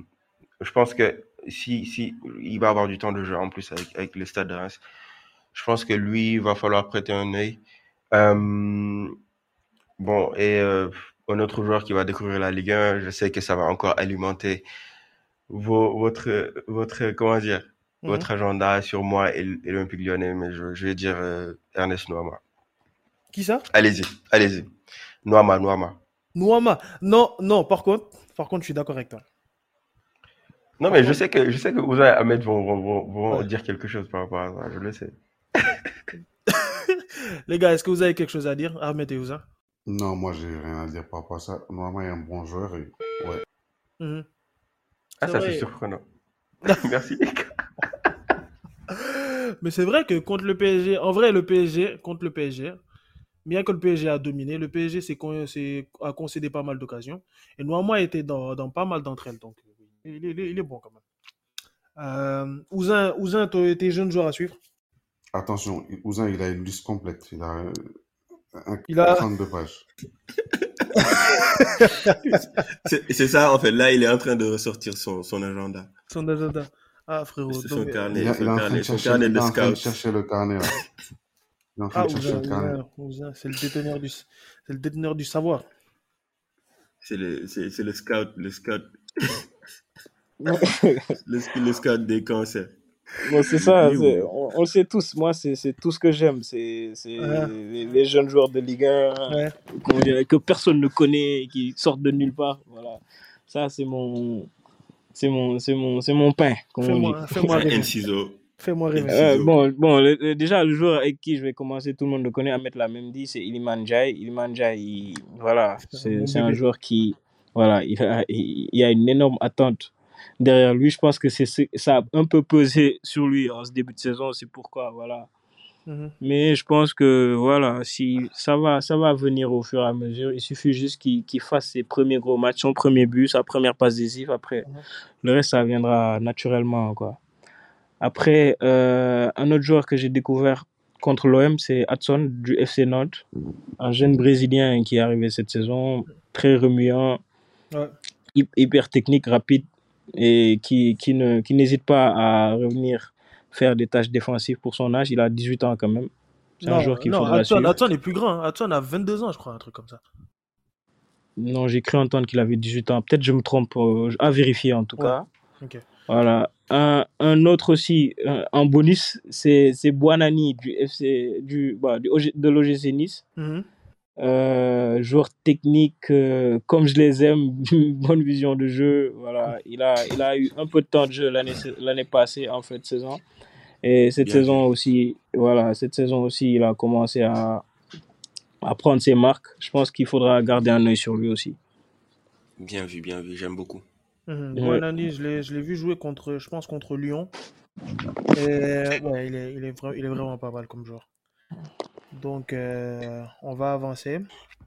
[SPEAKER 5] je pense que si, si, il va avoir du temps de jeu en plus avec, avec le stade de Reims. Je pense que lui, il va falloir prêter un œil. Bon, et un autre joueur qui va découvrir la Ligue 1, je sais que ça va encore alimenter vos, votre, votre, comment dire,
[SPEAKER 3] Mhm.
[SPEAKER 5] votre agenda sur moi et, et l'Olympique lyonnais, mais je, je vais dire euh, Ernest Noama.
[SPEAKER 3] Qui ça?
[SPEAKER 5] Allez-y, allez-y. Noama, Noama.
[SPEAKER 3] Nouama. Non, non, par contre, par contre, je suis d'accord avec toi.
[SPEAKER 5] Non, mais je sais que, je sais que Ouza et Ahmed vont, vont, vont, vont
[SPEAKER 3] Ouais.
[SPEAKER 5] dire quelque chose par rapport à ça, je le sais. (laughs) (laughs)
[SPEAKER 3] Les gars, est-ce que vous avez quelque chose à dire? Ahmed et Ouza?
[SPEAKER 6] Non, moi, j'ai rien à dire par rapport à ça. Normalement, il est un bon joueur et ouais.
[SPEAKER 3] Mhm.
[SPEAKER 5] Ah,
[SPEAKER 3] C'est
[SPEAKER 5] ça, c'est surprenant. (laughs) (laughs) Merci, les gars.
[SPEAKER 3] Mais c'est vrai que contre le PSG, en vrai, le PSG, contre le PSG, bien que le PSG a dominé, le PSG s'est con- a concédé pas mal d'occasions. Et Noama était dans, dans pas mal d'entre elles. Donc, il est, il est- il est bon quand même. Euh, Ouzin, Ouzin, tes jeunes joueurs à suivre?
[SPEAKER 6] Attention, Ouzin, il a une liste complète. Il a euh, un
[SPEAKER 3] Il a-
[SPEAKER 6] 32 pages. (laughs)
[SPEAKER 7] C'est c'est ça, en fait. Là, il est en train de ressortir son, son agenda.
[SPEAKER 3] Son agenda. Ah, frérot.
[SPEAKER 7] Son
[SPEAKER 3] euh,
[SPEAKER 7] carnet,
[SPEAKER 6] Il, a-
[SPEAKER 7] son
[SPEAKER 6] il est en train
[SPEAKER 7] carnet,
[SPEAKER 6] de
[SPEAKER 7] son
[SPEAKER 6] chercher,
[SPEAKER 7] carnet
[SPEAKER 6] il
[SPEAKER 7] de
[SPEAKER 6] est en train de
[SPEAKER 7] scout.
[SPEAKER 6] chercher le carnet. là. Il est en train
[SPEAKER 3] Ah,
[SPEAKER 6] de chercher
[SPEAKER 3] Ouzin,
[SPEAKER 6] le carnet.
[SPEAKER 3] Ouzin, c'est le déteneur du, c'est le déteneur du savoir.
[SPEAKER 7] C'est le, c'est le scout, le scout. (laughs) le, le scout des cancers.
[SPEAKER 4] Bon, c'est ça, on, on le sait tous. Moi, c'est c'est tout ce que j'aime. C'est c'est
[SPEAKER 3] Ouais.
[SPEAKER 4] les, les jeunes joueurs de Ligue 1
[SPEAKER 3] Ouais.
[SPEAKER 4] comment dire, que personne ne connaît, qui sortent de nulle part. Voilà. Ça, c'est mon, c'est mon, c'est mon, c'est mon pain, comme on dit.
[SPEAKER 3] Fais-moi fais-moi rêver. Fais-moi rêver.
[SPEAKER 4] Euh, bon, bon le- le- déjà, le joueur avec qui je vais commencer, tout le monde le connaît, Ahmed l'a même dit, c'est Iliman Ndiaye. Iliman il- voilà, c'est c'est un joueur qui, voilà, il a, il il y a une énorme attente derrière lui. Je pense que c'est ce- ça a un peu pesé sur lui en ce début de saison, c'est pourquoi, voilà.
[SPEAKER 3] Mhm.
[SPEAKER 4] Mais je pense que, voilà, si ça va, ça va venir au fur et à mesure. Il suffit juste qu'il fasse ses premiers gros matchs, son premier but, sa première passe décisive. Après,
[SPEAKER 3] Mhm.
[SPEAKER 4] le reste, ça viendra naturellement, quoi. Après, euh, un autre joueur que j'ai découvert contre l'OM, c'est Hudson du FC Nantes, un jeune Brésilien qui est arrivé cette saison, très remuant,
[SPEAKER 3] Ouais.
[SPEAKER 4] hyper technique, rapide et qui, qui ne qui n'hésite pas à revenir faire des tâches défensives pour son âge. Il a 18 ans quand même. C'est un joueur qu'il
[SPEAKER 3] non, Hudson. Hudson est plus grand. hein. Hudson a 22 ans, je crois, un truc comme ça.
[SPEAKER 4] Non, j'ai cru entendre qu'il avait 18 ans. Peut-être je me trompe, euh, à vérifier en tout
[SPEAKER 3] Ouais.
[SPEAKER 4] cas. Voilà. Un, un autre aussi, euh, en bonus, c'est c'est Buonani du FC, du, bah, du OG de l'OGC Nice.
[SPEAKER 3] Mhm.
[SPEAKER 4] Euh, joueur technique, euh, comme je les aime, (laughs) bonne vision de jeu. Voilà. Il, a, il a eu un peu de temps de jeu l'année l'année passée, en fait, saison. Et cette
[SPEAKER 7] Bien
[SPEAKER 4] saison aussi, voilà, cette saison aussi, il a commencé à, à prendre ses marques. Je pense qu'il faudra garder un œil sur lui aussi.
[SPEAKER 7] Bien vu, bien vu. J'aime beaucoup.
[SPEAKER 4] Ouais.
[SPEAKER 3] Buonanni, je l'ai je l'ai vu jouer contre, je pense, contre Lyon. Et ouais, il est, il est, vra- il est vraiment pas mal comme joueur. Donc, euh, on va avancer.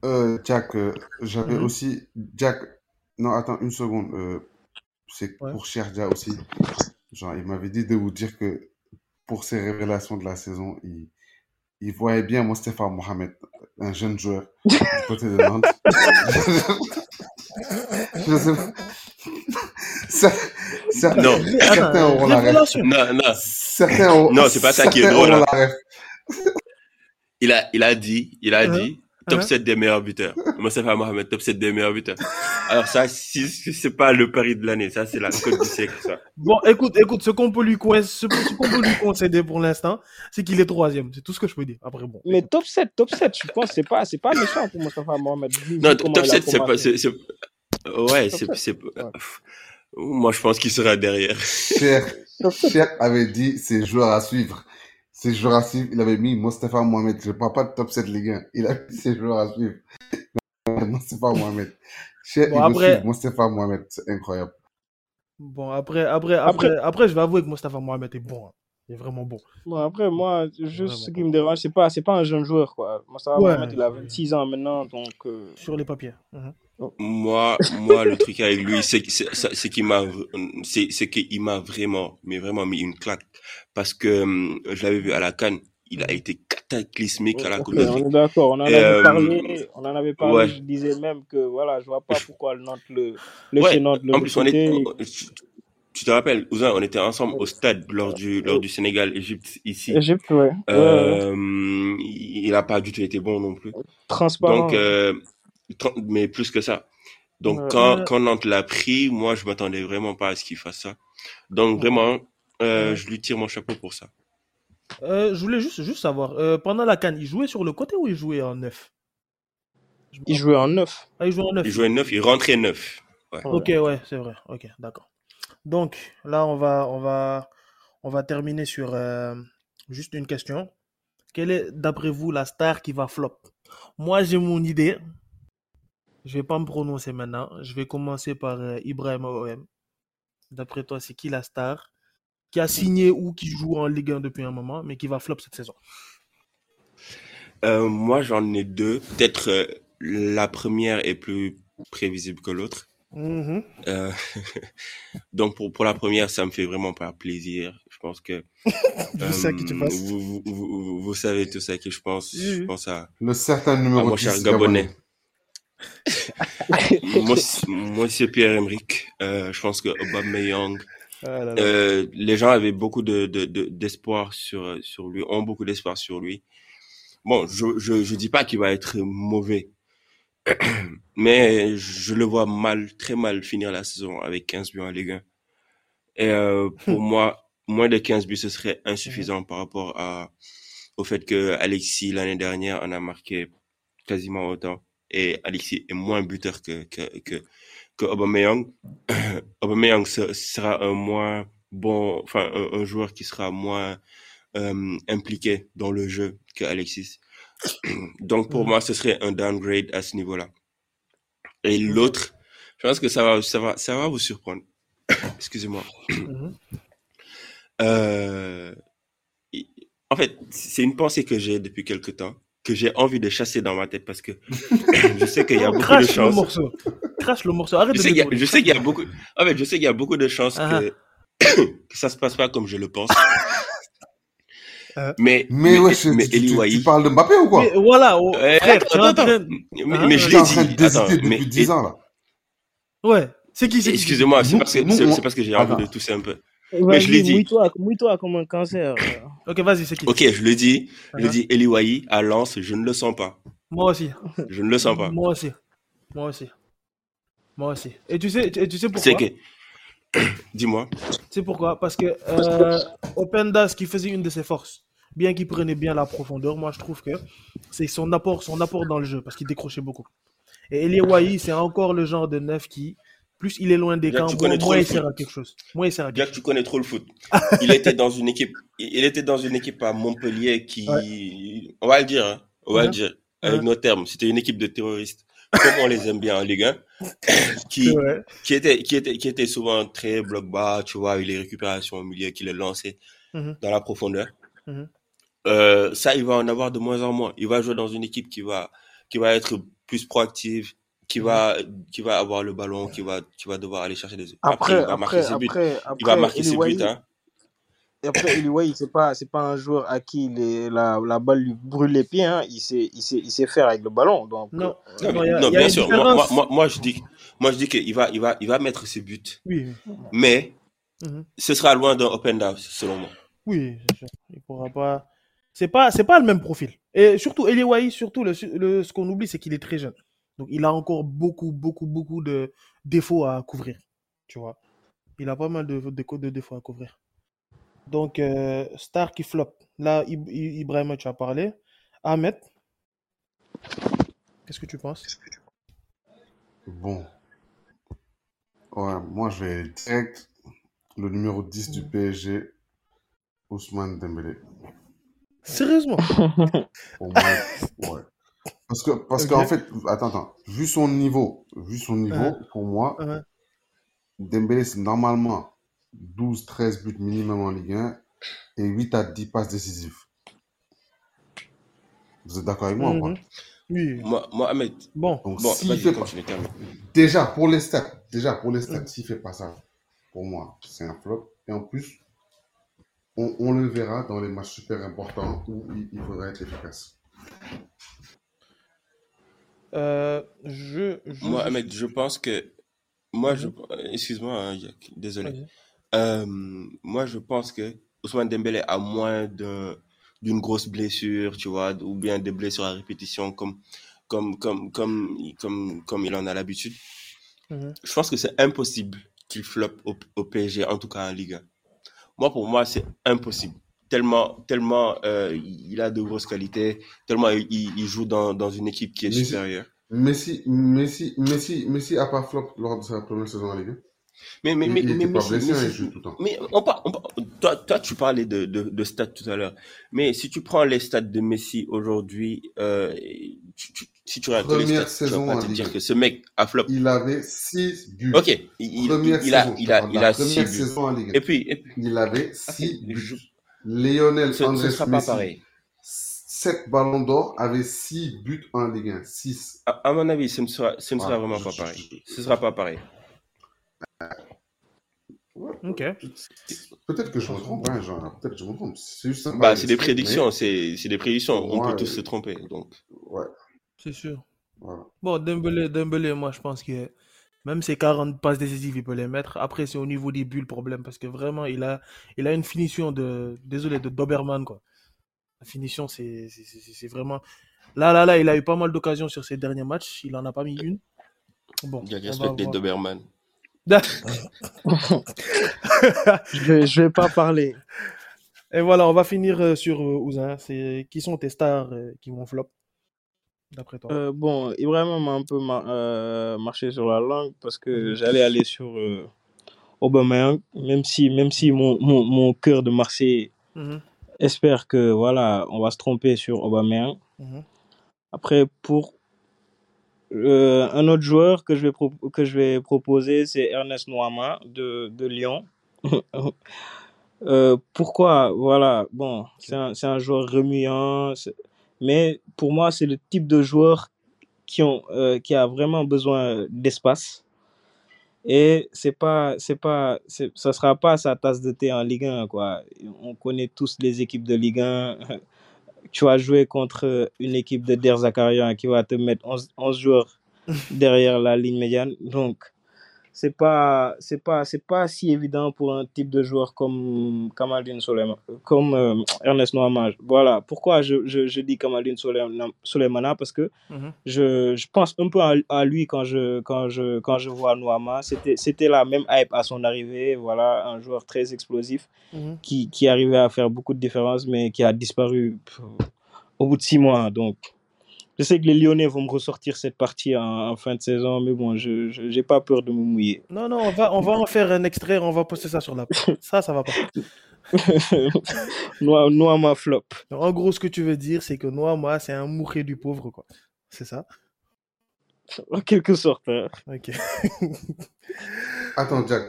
[SPEAKER 6] Euh, Jack, euh, j'avais
[SPEAKER 3] Mhm.
[SPEAKER 6] aussi. Jack, non, attends une seconde. euh, c'est
[SPEAKER 3] Ouais.
[SPEAKER 6] pour Sherja aussi. Genre, il m'avait dit de vous dire que pour ses révélations de la saison, il, il voyait bien Mostafa Mohamed, un jeune joueur du côté de Nantes. (laughs) Je sais pas. Ça- ça-
[SPEAKER 7] Non.
[SPEAKER 6] certains auront la ref.
[SPEAKER 7] Non, non.
[SPEAKER 6] Certains auront-
[SPEAKER 7] Non, c'est pas ça qui est
[SPEAKER 6] certains
[SPEAKER 7] drôle,
[SPEAKER 6] auront
[SPEAKER 7] hein. Il a, il a dit, il a
[SPEAKER 3] Mhm.
[SPEAKER 7] dit,
[SPEAKER 5] top
[SPEAKER 3] Hein
[SPEAKER 5] 7 des meilleurs buteurs. (laughs) Mostafa Mohamed, top 7 des meilleurs buteurs. Alors ça, si, si c'est pas le pari de l'année, ça c'est la cote du siècle, ça.
[SPEAKER 3] Bon, écoute, écoute, ce qu'on peut lui coin- ce, ce qu'on peut lui concéder pour l'instant, c'est qu'il est troisième. C'est tout ce que je peux dire. Après, bon.
[SPEAKER 4] Mais top 7, top 7, je pense c'est pas, c'est pas méchant pour Mostafa Mohamed.
[SPEAKER 5] Non, top
[SPEAKER 4] il a
[SPEAKER 5] 7, c'est pas, c'est, ouais, c'est,
[SPEAKER 4] 7,
[SPEAKER 5] c'est,
[SPEAKER 4] ouais.
[SPEAKER 5] moi je pense qu'il sera derrière.
[SPEAKER 6] Cher, (laughs) Cher avait dit ses joueurs à suivre. Ses joueurs à suivre, il avait mis Mostafa Mohamed. Je ne parle pas de top 7 Ligue 1. Il a mis ses joueurs à suivre. (laughs) Mostafa Mohamed. Cher,
[SPEAKER 3] Bon, après-
[SPEAKER 6] suivre Mostafa Mohamed. C'est incroyable.
[SPEAKER 3] Bon, après, après, après, après, je vais avouer que Mostafa Mohamed est bon. Il est vraiment bon.
[SPEAKER 4] Bon, après, moi, juste ce qui me dérange, c'est pas, c'est pas un jeune joueur, quoi. Mostafa
[SPEAKER 3] Ouais.
[SPEAKER 4] Mohamed, il a 26 ans maintenant, donc. euh,
[SPEAKER 3] Sur les papiers. Mhm.
[SPEAKER 5] Moi, moi, le truc avec lui, c'est, qu'il m'a, c'est, c'est qu'il m'a vraiment, mais vraiment mis une claque. Parce que hum, je l'avais vu à la Cannes, il a été cataclysmique à la
[SPEAKER 4] ok,
[SPEAKER 5] Coupe
[SPEAKER 4] on
[SPEAKER 5] d'Afrique.
[SPEAKER 4] est d'accord, on en avait
[SPEAKER 5] euh,
[SPEAKER 4] parlé, on en avait parlé,
[SPEAKER 5] ouais.
[SPEAKER 4] je disais même que, voilà, je vois pas pourquoi le Nantes le, le
[SPEAKER 5] Ouais,
[SPEAKER 4] Nantes le
[SPEAKER 5] en plus, on est,
[SPEAKER 4] recrutait.
[SPEAKER 5] Tu, te rappelles, Ouzin, on était ensemble au stade lors du, lors du Sénégal-Égypte ici.
[SPEAKER 4] Égypte, ouais. ouais, ouais.
[SPEAKER 5] Euh, il il a pas du tout été bon non plus.
[SPEAKER 4] Transparent.
[SPEAKER 5] Donc, euh, quand- mais plus que ça. Donc,
[SPEAKER 4] Ouais.
[SPEAKER 5] quand,
[SPEAKER 3] Ouais.
[SPEAKER 5] quand Nantes l'a pris, moi, je m'attendais vraiment pas à ce qu'il fasse ça. Donc, vraiment, euh,
[SPEAKER 3] Ouais.
[SPEAKER 5] je lui tire mon chapeau pour ça.
[SPEAKER 3] Euh, je voulais juste, juste savoir, euh, pendant la canne, il jouait sur le côté ou il jouait en neuf? Me
[SPEAKER 4] Il jouait en neuf.
[SPEAKER 3] Ah, il jouait en neuf.
[SPEAKER 5] Il jouait neuf, il rentrait neuf. Ouais.
[SPEAKER 3] Ok, ouais, c'est vrai. Ok, d'accord. Donc, là, on va, on va, on va terminer sur euh, juste une question. Quelle est, d'après vous, la star qui va flop? Moi, j'ai mon idée. Je vais pas me prononcer maintenant. Je vais commencer par euh, Ibrahim OM. D'après toi, c'est qui la star qui a signé ou qui joue en Ligue 1 depuis un moment, mais qui va flop cette saison?
[SPEAKER 5] Euh, moi, j'en ai deux. Peut-être la première est plus prévisible que l'autre.
[SPEAKER 3] Mhm.
[SPEAKER 5] Euh, (laughs) donc pour, pour la première, ça me fait vraiment pas plaisir. Je pense que (laughs)
[SPEAKER 3] tu passes.
[SPEAKER 5] vous, vous, vous, vous savez tout ça que je pense.
[SPEAKER 3] Oui,
[SPEAKER 5] Je pense à,
[SPEAKER 6] Le certain
[SPEAKER 5] à
[SPEAKER 6] numéro
[SPEAKER 5] mon
[SPEAKER 6] 10
[SPEAKER 5] cher
[SPEAKER 6] Gabonais.
[SPEAKER 5] Moi, c'est- moi c'est Pierre Emerick. Euh, je pense que Aubameyang.
[SPEAKER 3] Ah là là.
[SPEAKER 5] Euh, les gens avaient beaucoup de de- de- d'espoir sur sur lui, ont beaucoup d'espoir sur lui. Bon, je je je dis pas qu'il va être mauvais, (clears throat) mais je le vois mal, très mal finir la saison avec 15 buts en Ligue 1. Et euh, pour moi, moins de 15 buts, ce serait insuffisant par rapport à au fait que Alexis l'année dernière en a marqué quasiment autant et Alexis est moins buteur que que que, que Aubameyang. (clears throat) Aubameyang se- sera un moins bon, enfin un, un joueur qui sera moins euh, impliqué dans le jeu que Alexis. Donc pour
[SPEAKER 3] Mhm.
[SPEAKER 5] moi, ce serait un downgrade à ce niveau-là. Et l'autre, je pense que ça va, ça va, ça va vous surprendre. (coughs) Excusez-moi.
[SPEAKER 3] Mhm. (coughs)
[SPEAKER 5] Euh, en fait, c'est une pensée que j'ai depuis quelque temps, que j'ai envie de chasser dans ma tête parce que (coughs) je sais qu'il y a (laughs) beaucoup de
[SPEAKER 3] Crache le
[SPEAKER 5] chances.
[SPEAKER 3] morceau. Crache le morceau. Arrête
[SPEAKER 5] Je
[SPEAKER 3] de
[SPEAKER 5] sais qu'il y a,
[SPEAKER 3] dévoiler.
[SPEAKER 5] je sais qu'il y a beaucoup, en fait, je sais qu'il y a beaucoup de chances
[SPEAKER 3] Ah.
[SPEAKER 5] que, que ça se passe pas comme je le pense. (laughs)
[SPEAKER 3] Euh.
[SPEAKER 5] Mais,
[SPEAKER 6] Mais ouais, tu,
[SPEAKER 5] mais
[SPEAKER 6] tu- tu- parles de Mbappé ou quoi
[SPEAKER 3] Mais voilà, oh,
[SPEAKER 5] Euh,
[SPEAKER 3] frère,
[SPEAKER 5] attends, attends. Mais,
[SPEAKER 3] Hein
[SPEAKER 5] mais je l'ai dit. Attends,
[SPEAKER 6] depuis
[SPEAKER 5] mais
[SPEAKER 6] 10 ans là.
[SPEAKER 3] Ouais, c'est qui, c'est
[SPEAKER 5] excusez-moi, c'est parce que c'est c'est parce que j'ai envie de tousser un peu. Mais je l'ai dit.
[SPEAKER 4] mouille-toi, mouille-toi comme un cancer. (coughs)
[SPEAKER 3] Ok, vas-y, c'est qui
[SPEAKER 5] Ok, je le dis, je le
[SPEAKER 3] Uh-huh.
[SPEAKER 5] dis. Eli Wahi à Lens, je ne le sens pas.
[SPEAKER 3] Moi aussi.
[SPEAKER 5] Je ne le sens pas.
[SPEAKER 3] Moi aussi. Moi aussi. Moi aussi. Et tu sais, et tu sais
[SPEAKER 5] C'est
[SPEAKER 3] pourquoi
[SPEAKER 5] que, (coughs) dis-moi.
[SPEAKER 3] C'est pourquoi? Parce que euh, Openda, ce qui faisait une de ses forces, bien qu'il prenait bien la profondeur, moi je trouve que c'est son apport, son apport dans le jeu, parce qu'il décrochait beaucoup. Et Elie Wahi, c'est encore le genre de neuf qui, plus il est loin des camps, moins, il sert à quelque chose. Moins il sert à quelque
[SPEAKER 5] que
[SPEAKER 3] chose.
[SPEAKER 5] tu connais trop le foot. (laughs) Il était dans une équipe, il était dans une équipe à Montpellier qui, on va le dire, hein, on va le dire, avec
[SPEAKER 3] Mhm.
[SPEAKER 5] nos termes. C'était une équipe de terroristes, comme on les aime bien en Ligue 1, (coughs) qui, qui était, qui était, qui était souvent très bloc bas, tu vois, avec les récupérations au milieu, qui les lançait
[SPEAKER 3] Mhm.
[SPEAKER 5] dans la profondeur.
[SPEAKER 3] Mhm.
[SPEAKER 5] Euh, ça, il va en avoir de moins en moins. Il va jouer dans une équipe qui va, qui va être plus proactive, qui va, qui va avoir le ballon, qui va, qui va devoir aller chercher des.
[SPEAKER 4] Après,
[SPEAKER 5] il va marquer
[SPEAKER 4] après,
[SPEAKER 5] ses buts.
[SPEAKER 4] après,
[SPEAKER 5] Il va
[SPEAKER 4] après,
[SPEAKER 5] marquer ses buts, hein.
[SPEAKER 4] Et après, Eli Wahi, c'est pas, c'est pas un joueur à qui les, la, la balle lui brûle les pieds. Hein. Il, sait, il, sait, il sait faire avec le ballon. Donc,
[SPEAKER 3] Non,
[SPEAKER 5] Non, mais-
[SPEAKER 3] a,
[SPEAKER 5] bien sûr. Moi, moi, moi, moi, je dis, moi, je dis qu'il va, il va, il va mettre ses buts.
[SPEAKER 3] Oui,
[SPEAKER 5] Mais,
[SPEAKER 3] Mhm.
[SPEAKER 5] ce sera loin d'un open down, selon moi.
[SPEAKER 3] oui, sûr. Il pourra pas. c'est pas, c'est pas le même profil. Et surtout, Eliwaï, surtout, le, le- ce qu'on oublie, c'est qu'il est très jeune. Donc, il a encore beaucoup, beaucoup, beaucoup de défauts à couvrir. Tu vois. Il a pas mal de, de, de défauts à couvrir. Donc, euh, Star qui flop. Là, I- Ibrahim, tu as parlé. Ahmed, qu'est-ce que tu penses?
[SPEAKER 6] Bon. Ouais, moi, je vais direct le numéro 10 du PSG, Ousmane Dembélé.
[SPEAKER 3] Sérieusement? (laughs)
[SPEAKER 6] Ouais. Parce que, parce qu'en fait, attends, attends. Vu son niveau, vu son niveau,
[SPEAKER 3] Ouais.
[SPEAKER 6] pour moi,
[SPEAKER 3] Ouais.
[SPEAKER 6] Dembélé, c'est normalement 12, 13 buts minimum en Ligue 1 et 8 à 10 passes décisives. Vous êtes d'accord avec moi ou pas?
[SPEAKER 3] Mhm. Oui.
[SPEAKER 5] Moi, Ahmed,
[SPEAKER 3] Bon.
[SPEAKER 6] Donc,
[SPEAKER 5] bon,
[SPEAKER 6] fait pas, déjà pour les stats, déjà pour les stats,
[SPEAKER 3] Mhm.
[SPEAKER 6] s'il fait pas ça, pour moi, c'est un flop. Et en plus, on, on le verra dans les matchs super importants où il, il faudra être efficace.
[SPEAKER 3] Euh, je, je,
[SPEAKER 5] Moi,
[SPEAKER 3] je-
[SPEAKER 5] Ahmed, je pense que. Moi, je.
[SPEAKER 3] Mhm.
[SPEAKER 5] Excuse-moi, hein, Yak, désolé. Euh, moi, je pense que Ousmane Dembélé a moins d'un- d'une grosse blessure, tu vois, ou bien des blessures à répétition comme, comme, comme, comme, comme, comme il en a l'habitude.
[SPEAKER 3] Mhm.
[SPEAKER 5] Je pense que c'est impossible qu'il floppe au, au PSG, en tout cas en Ligue 1. Moi, pour moi, c'est impossible. Tellement, tellement euh, il a de grosses qualités, tellement il, il joue dans, dans une équipe qui est
[SPEAKER 6] Mais si-
[SPEAKER 5] supérieure.
[SPEAKER 6] Messi, Messi, Messi, Messi a pas flop lors de sa première saison en Ligue 1.
[SPEAKER 5] Mais, mais,
[SPEAKER 6] Il-
[SPEAKER 5] mais,
[SPEAKER 6] il
[SPEAKER 5] mais, mais
[SPEAKER 6] pas il
[SPEAKER 5] toi, toi, tu parlais de, de, de stats tout à l'heure. Mais si tu prends les stats de Messi aujourd'hui, euh, tu- tu- si tu regardes les stats, tu vas
[SPEAKER 6] saison
[SPEAKER 5] pas te dire
[SPEAKER 6] 1.
[SPEAKER 5] que ce mec a flop.
[SPEAKER 6] Il avait 6 buts.
[SPEAKER 5] Ok, il, il,
[SPEAKER 6] Première
[SPEAKER 5] il a,
[SPEAKER 6] saison,
[SPEAKER 5] il
[SPEAKER 6] je
[SPEAKER 5] a,
[SPEAKER 6] parle de
[SPEAKER 5] il a six
[SPEAKER 6] première
[SPEAKER 5] buts.
[SPEAKER 6] saison en Ligue 1.
[SPEAKER 5] Et puis, et puis
[SPEAKER 6] Il avait
[SPEAKER 5] ok,
[SPEAKER 6] 6 buts.
[SPEAKER 5] je-
[SPEAKER 6] Lionel
[SPEAKER 5] ce, ce
[SPEAKER 6] Andrés
[SPEAKER 5] sera pas
[SPEAKER 6] Messi,
[SPEAKER 5] pareil.
[SPEAKER 6] 7 ballons d'or, avait 6 buts en Ligue 1. 6.
[SPEAKER 5] À, à mon avis, ce ne sera, ce ne sera
[SPEAKER 6] Voilà,
[SPEAKER 5] vraiment
[SPEAKER 6] je-
[SPEAKER 5] pas pareil. Ce sera pas pareil.
[SPEAKER 3] Ok.
[SPEAKER 6] Peut-être que je me trompe, hein, genre, peut-être que je me trompe. C'est juste
[SPEAKER 5] Bah, c'est des prédictions, c'est, c'est des prédictions. On peut tous se tromper, donc.
[SPEAKER 6] Ouais,
[SPEAKER 3] C'est sûr.
[SPEAKER 6] voilà.
[SPEAKER 3] Bon, Dembélé, Dembélé, moi, je pense que même ses 40 passes décisives, il peut les mettre. Après, c'est au niveau des buts le problème, parce que vraiment, il a, il a une finition de, désolé, de Doberman, quoi. La finition, c'est, c'est, c'est- c'est vraiment... Là, là, là, il a eu pas mal d'occasions sur ses derniers matchs. Il en a pas mis une. Bon,
[SPEAKER 5] Il les
[SPEAKER 3] voir.
[SPEAKER 5] Doberman.
[SPEAKER 4] Je vais, je vais pas parler.
[SPEAKER 3] Et voilà, on va finir euh, sur euh, Ouzin. C'est qui sont tes stars euh, qui vont flop, d'après toi?
[SPEAKER 4] Euh, bon, Ibrahim m'a un peu mar- euh, marché sur la langue parce que j'allais aller sur euh, Aubameyang, même si, même si mon, mon, mon cœur de Marseille
[SPEAKER 3] Mhm,
[SPEAKER 4] espère que voilà, on va se tromper sur Aubameyang.
[SPEAKER 3] mhm.
[SPEAKER 4] Après, pour euh, un autre joueur que je vais, que je vais proposer, c'est Ernest Noama de, de Lyon. (laughs) Euh, pourquoi? Voilà, bon, c'est un, un joueur remuant, mais pour moi, c'est le type de joueur qui, ont, euh, qui a vraiment besoin d'espace. Et c'est pas, pas, ça sera pas sa tasse de thé en Ligue 1, quoi. On connaît tous les équipes de Ligue 1. (laughs) Tu vas jouer contre une équipe de Der Zakarian qui va te mettre 11, 11 joueurs (laughs) derrière la ligne médiane. Donc, c'est pas, c'est pas, c'est pas si évident pour un type de joueur comme Kamaldine Soleiman, comme euh, Ernest Noama. Voilà. Pourquoi je, je, je dis Kamaldine Soleiman- Soleimana Parce que
[SPEAKER 3] Mhm.
[SPEAKER 4] je, je pense un peu à, à lui quand je, quand je, quand je vois Noama. C'était, c'était la même hype à son arrivée. Voilà, un joueur très explosif
[SPEAKER 3] Mhm.
[SPEAKER 4] qui, qui arrivait à faire beaucoup de différences, mais qui a disparu au bout de six mois. Donc, je sais que les Lyonnais vont me ressortir cette partie en, en fin de saison, mais bon, je n'ai pas peur de me mouiller.
[SPEAKER 3] Non, non, on va, on va en faire un extrait, on va poster ça sur la page. Ça, ça va pas. (laughs)
[SPEAKER 4] Noa, Noama flop.
[SPEAKER 3] Donc, en gros, ce que tu veux dire, c'est que Noah, moi, c'est un mourré du pauvre, quoi. C'est ça?
[SPEAKER 4] En quelque sorte. hein.
[SPEAKER 3] Ok. (laughs)
[SPEAKER 6] Attends, Jack.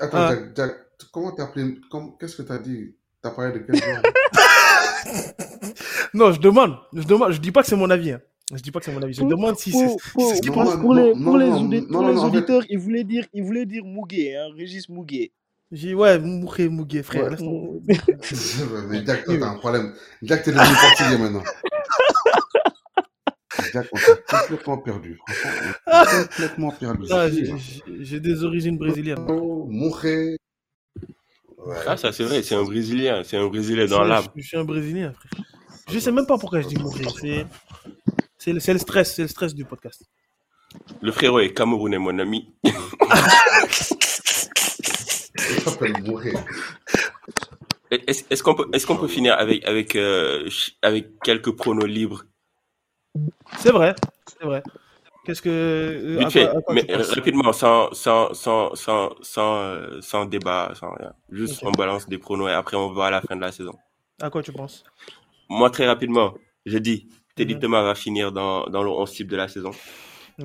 [SPEAKER 6] Attends,
[SPEAKER 3] Ah.
[SPEAKER 6] Jack, Jack. Comment t'as appelé Qu'est-ce que t'as dit? T'as parlé de quel joueur (laughs) (laughs)
[SPEAKER 3] Non, je demande. Je demande. Je dis pas que c'est mon avis. hein. Je dis pas que c'est mon avis. Je
[SPEAKER 4] Pour,
[SPEAKER 3] demande si c'est ce qui
[SPEAKER 6] Non,
[SPEAKER 3] passe.
[SPEAKER 4] pour, les,
[SPEAKER 6] non,
[SPEAKER 4] pour les,
[SPEAKER 6] non,
[SPEAKER 4] audi-
[SPEAKER 6] non,
[SPEAKER 4] pour
[SPEAKER 6] non,
[SPEAKER 4] les
[SPEAKER 6] non, en fait-
[SPEAKER 4] auditeurs, il voulait dire, il voulait dire Mouguet, hein, Régis Mouguet.
[SPEAKER 3] J'ai ouais, mourré, mougué, frère.
[SPEAKER 6] Ouais. (laughs) (laughs) Mais Jack, toi, t'as un problème. Jack, t'es devenu portugais maintenant. Jack, on t'a complètement perdu. Franchement, on t'a complètement perdu.
[SPEAKER 3] Ah, j'ai- des origines brésiliennes.
[SPEAKER 6] Oh, Mouré. Ouais.
[SPEAKER 5] Ah, ça, c'est vrai, c'est un Brésilien. C'est un Brésilien dans l'âme.
[SPEAKER 3] Je suis un Brésilien, frère. Je sais même pas pourquoi je dis mourir. C'est, c'est, le, c'est le stress, c'est le stress du podcast.
[SPEAKER 5] Le frérot est camerounais, mon ami. Est-ce qu'on peut, est-ce qu'on peut finir avec, avec, euh, avec quelques pronos libres?
[SPEAKER 3] C'est vrai, c'est vrai. Qu'est-ce que. euh,
[SPEAKER 5] Vite fait,
[SPEAKER 3] quoi- à quoi
[SPEAKER 5] mais rapidement, sans, sans, sans, sans, sans, euh, sans débat, sans rien. Juste
[SPEAKER 3] Ok.
[SPEAKER 5] on balance des pronos et après on voit à la fin de la saison.
[SPEAKER 3] À quoi tu penses?
[SPEAKER 5] Moi, très rapidement, je dis, Teddy
[SPEAKER 3] Mhm.
[SPEAKER 5] Thomas va finir dans, dans le 11 type de la saison.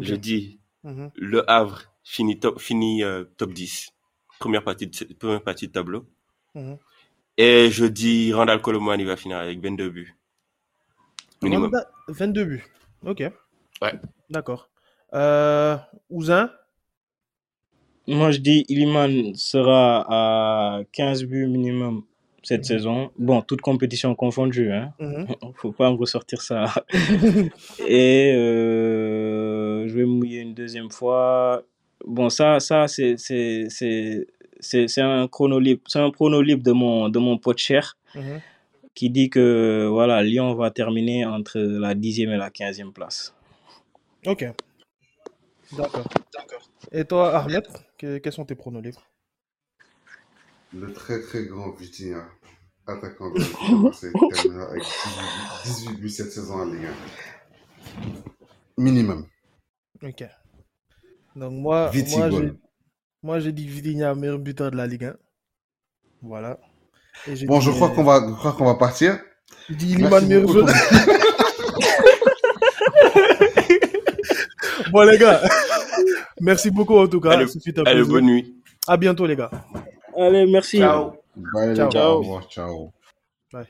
[SPEAKER 5] Je dis,
[SPEAKER 3] Mhm.
[SPEAKER 5] Le Havre finit top, finit, euh, top 10. Première partie de, première partie de tableau.
[SPEAKER 3] Mhm.
[SPEAKER 5] Et je dis Randall Coleman, il va finir avec 22 buts. Minimum.
[SPEAKER 3] Randa- 22 buts. Ok.
[SPEAKER 5] Ouais.
[SPEAKER 3] D'accord. Euh, Ouzin?
[SPEAKER 4] Moi, je dis Iliman sera à 15 buts minimum cette saison. Bon, toute compétition confondue, hein.
[SPEAKER 3] Mhm. (laughs)
[SPEAKER 4] Faut pas me ressortir ça. (laughs) Et euh, je vais mouiller une deuxième fois. Bon, ça, ça c'est c'est c'est c'est c'est un chrono libre, c'est un libre de mon de mon pote cher
[SPEAKER 3] Mhm.
[SPEAKER 4] qui dit que voilà, Lyon va terminer entre la 10e et la 15e place.
[SPEAKER 3] Ok. D'accord. Et toi, Ahmed, que- quels sont tes pronos libres
[SPEAKER 6] Le très très grand Vitinha, attaquant de (laughs) terminera avec 18, 18 buts cette saison en Ligue 1. Minimum.
[SPEAKER 3] Ok. Donc moi, moi, j'ai, dit Vitinha meilleur buteur de la Ligue 1. Voilà. Et
[SPEAKER 6] Bon,
[SPEAKER 3] dit,
[SPEAKER 6] je crois
[SPEAKER 3] euh,
[SPEAKER 6] qu'on va, je crois qu'on va partir.
[SPEAKER 3] dit meilleur joueur. Bon les gars, (laughs) merci beaucoup en tout cas.
[SPEAKER 5] Allez, bonne nuit.
[SPEAKER 3] À bientôt les gars.
[SPEAKER 4] Allez, merci.
[SPEAKER 3] Ciao.
[SPEAKER 6] Bye les
[SPEAKER 3] Ciao.
[SPEAKER 6] gars, au revoir, ciao.
[SPEAKER 3] Bye.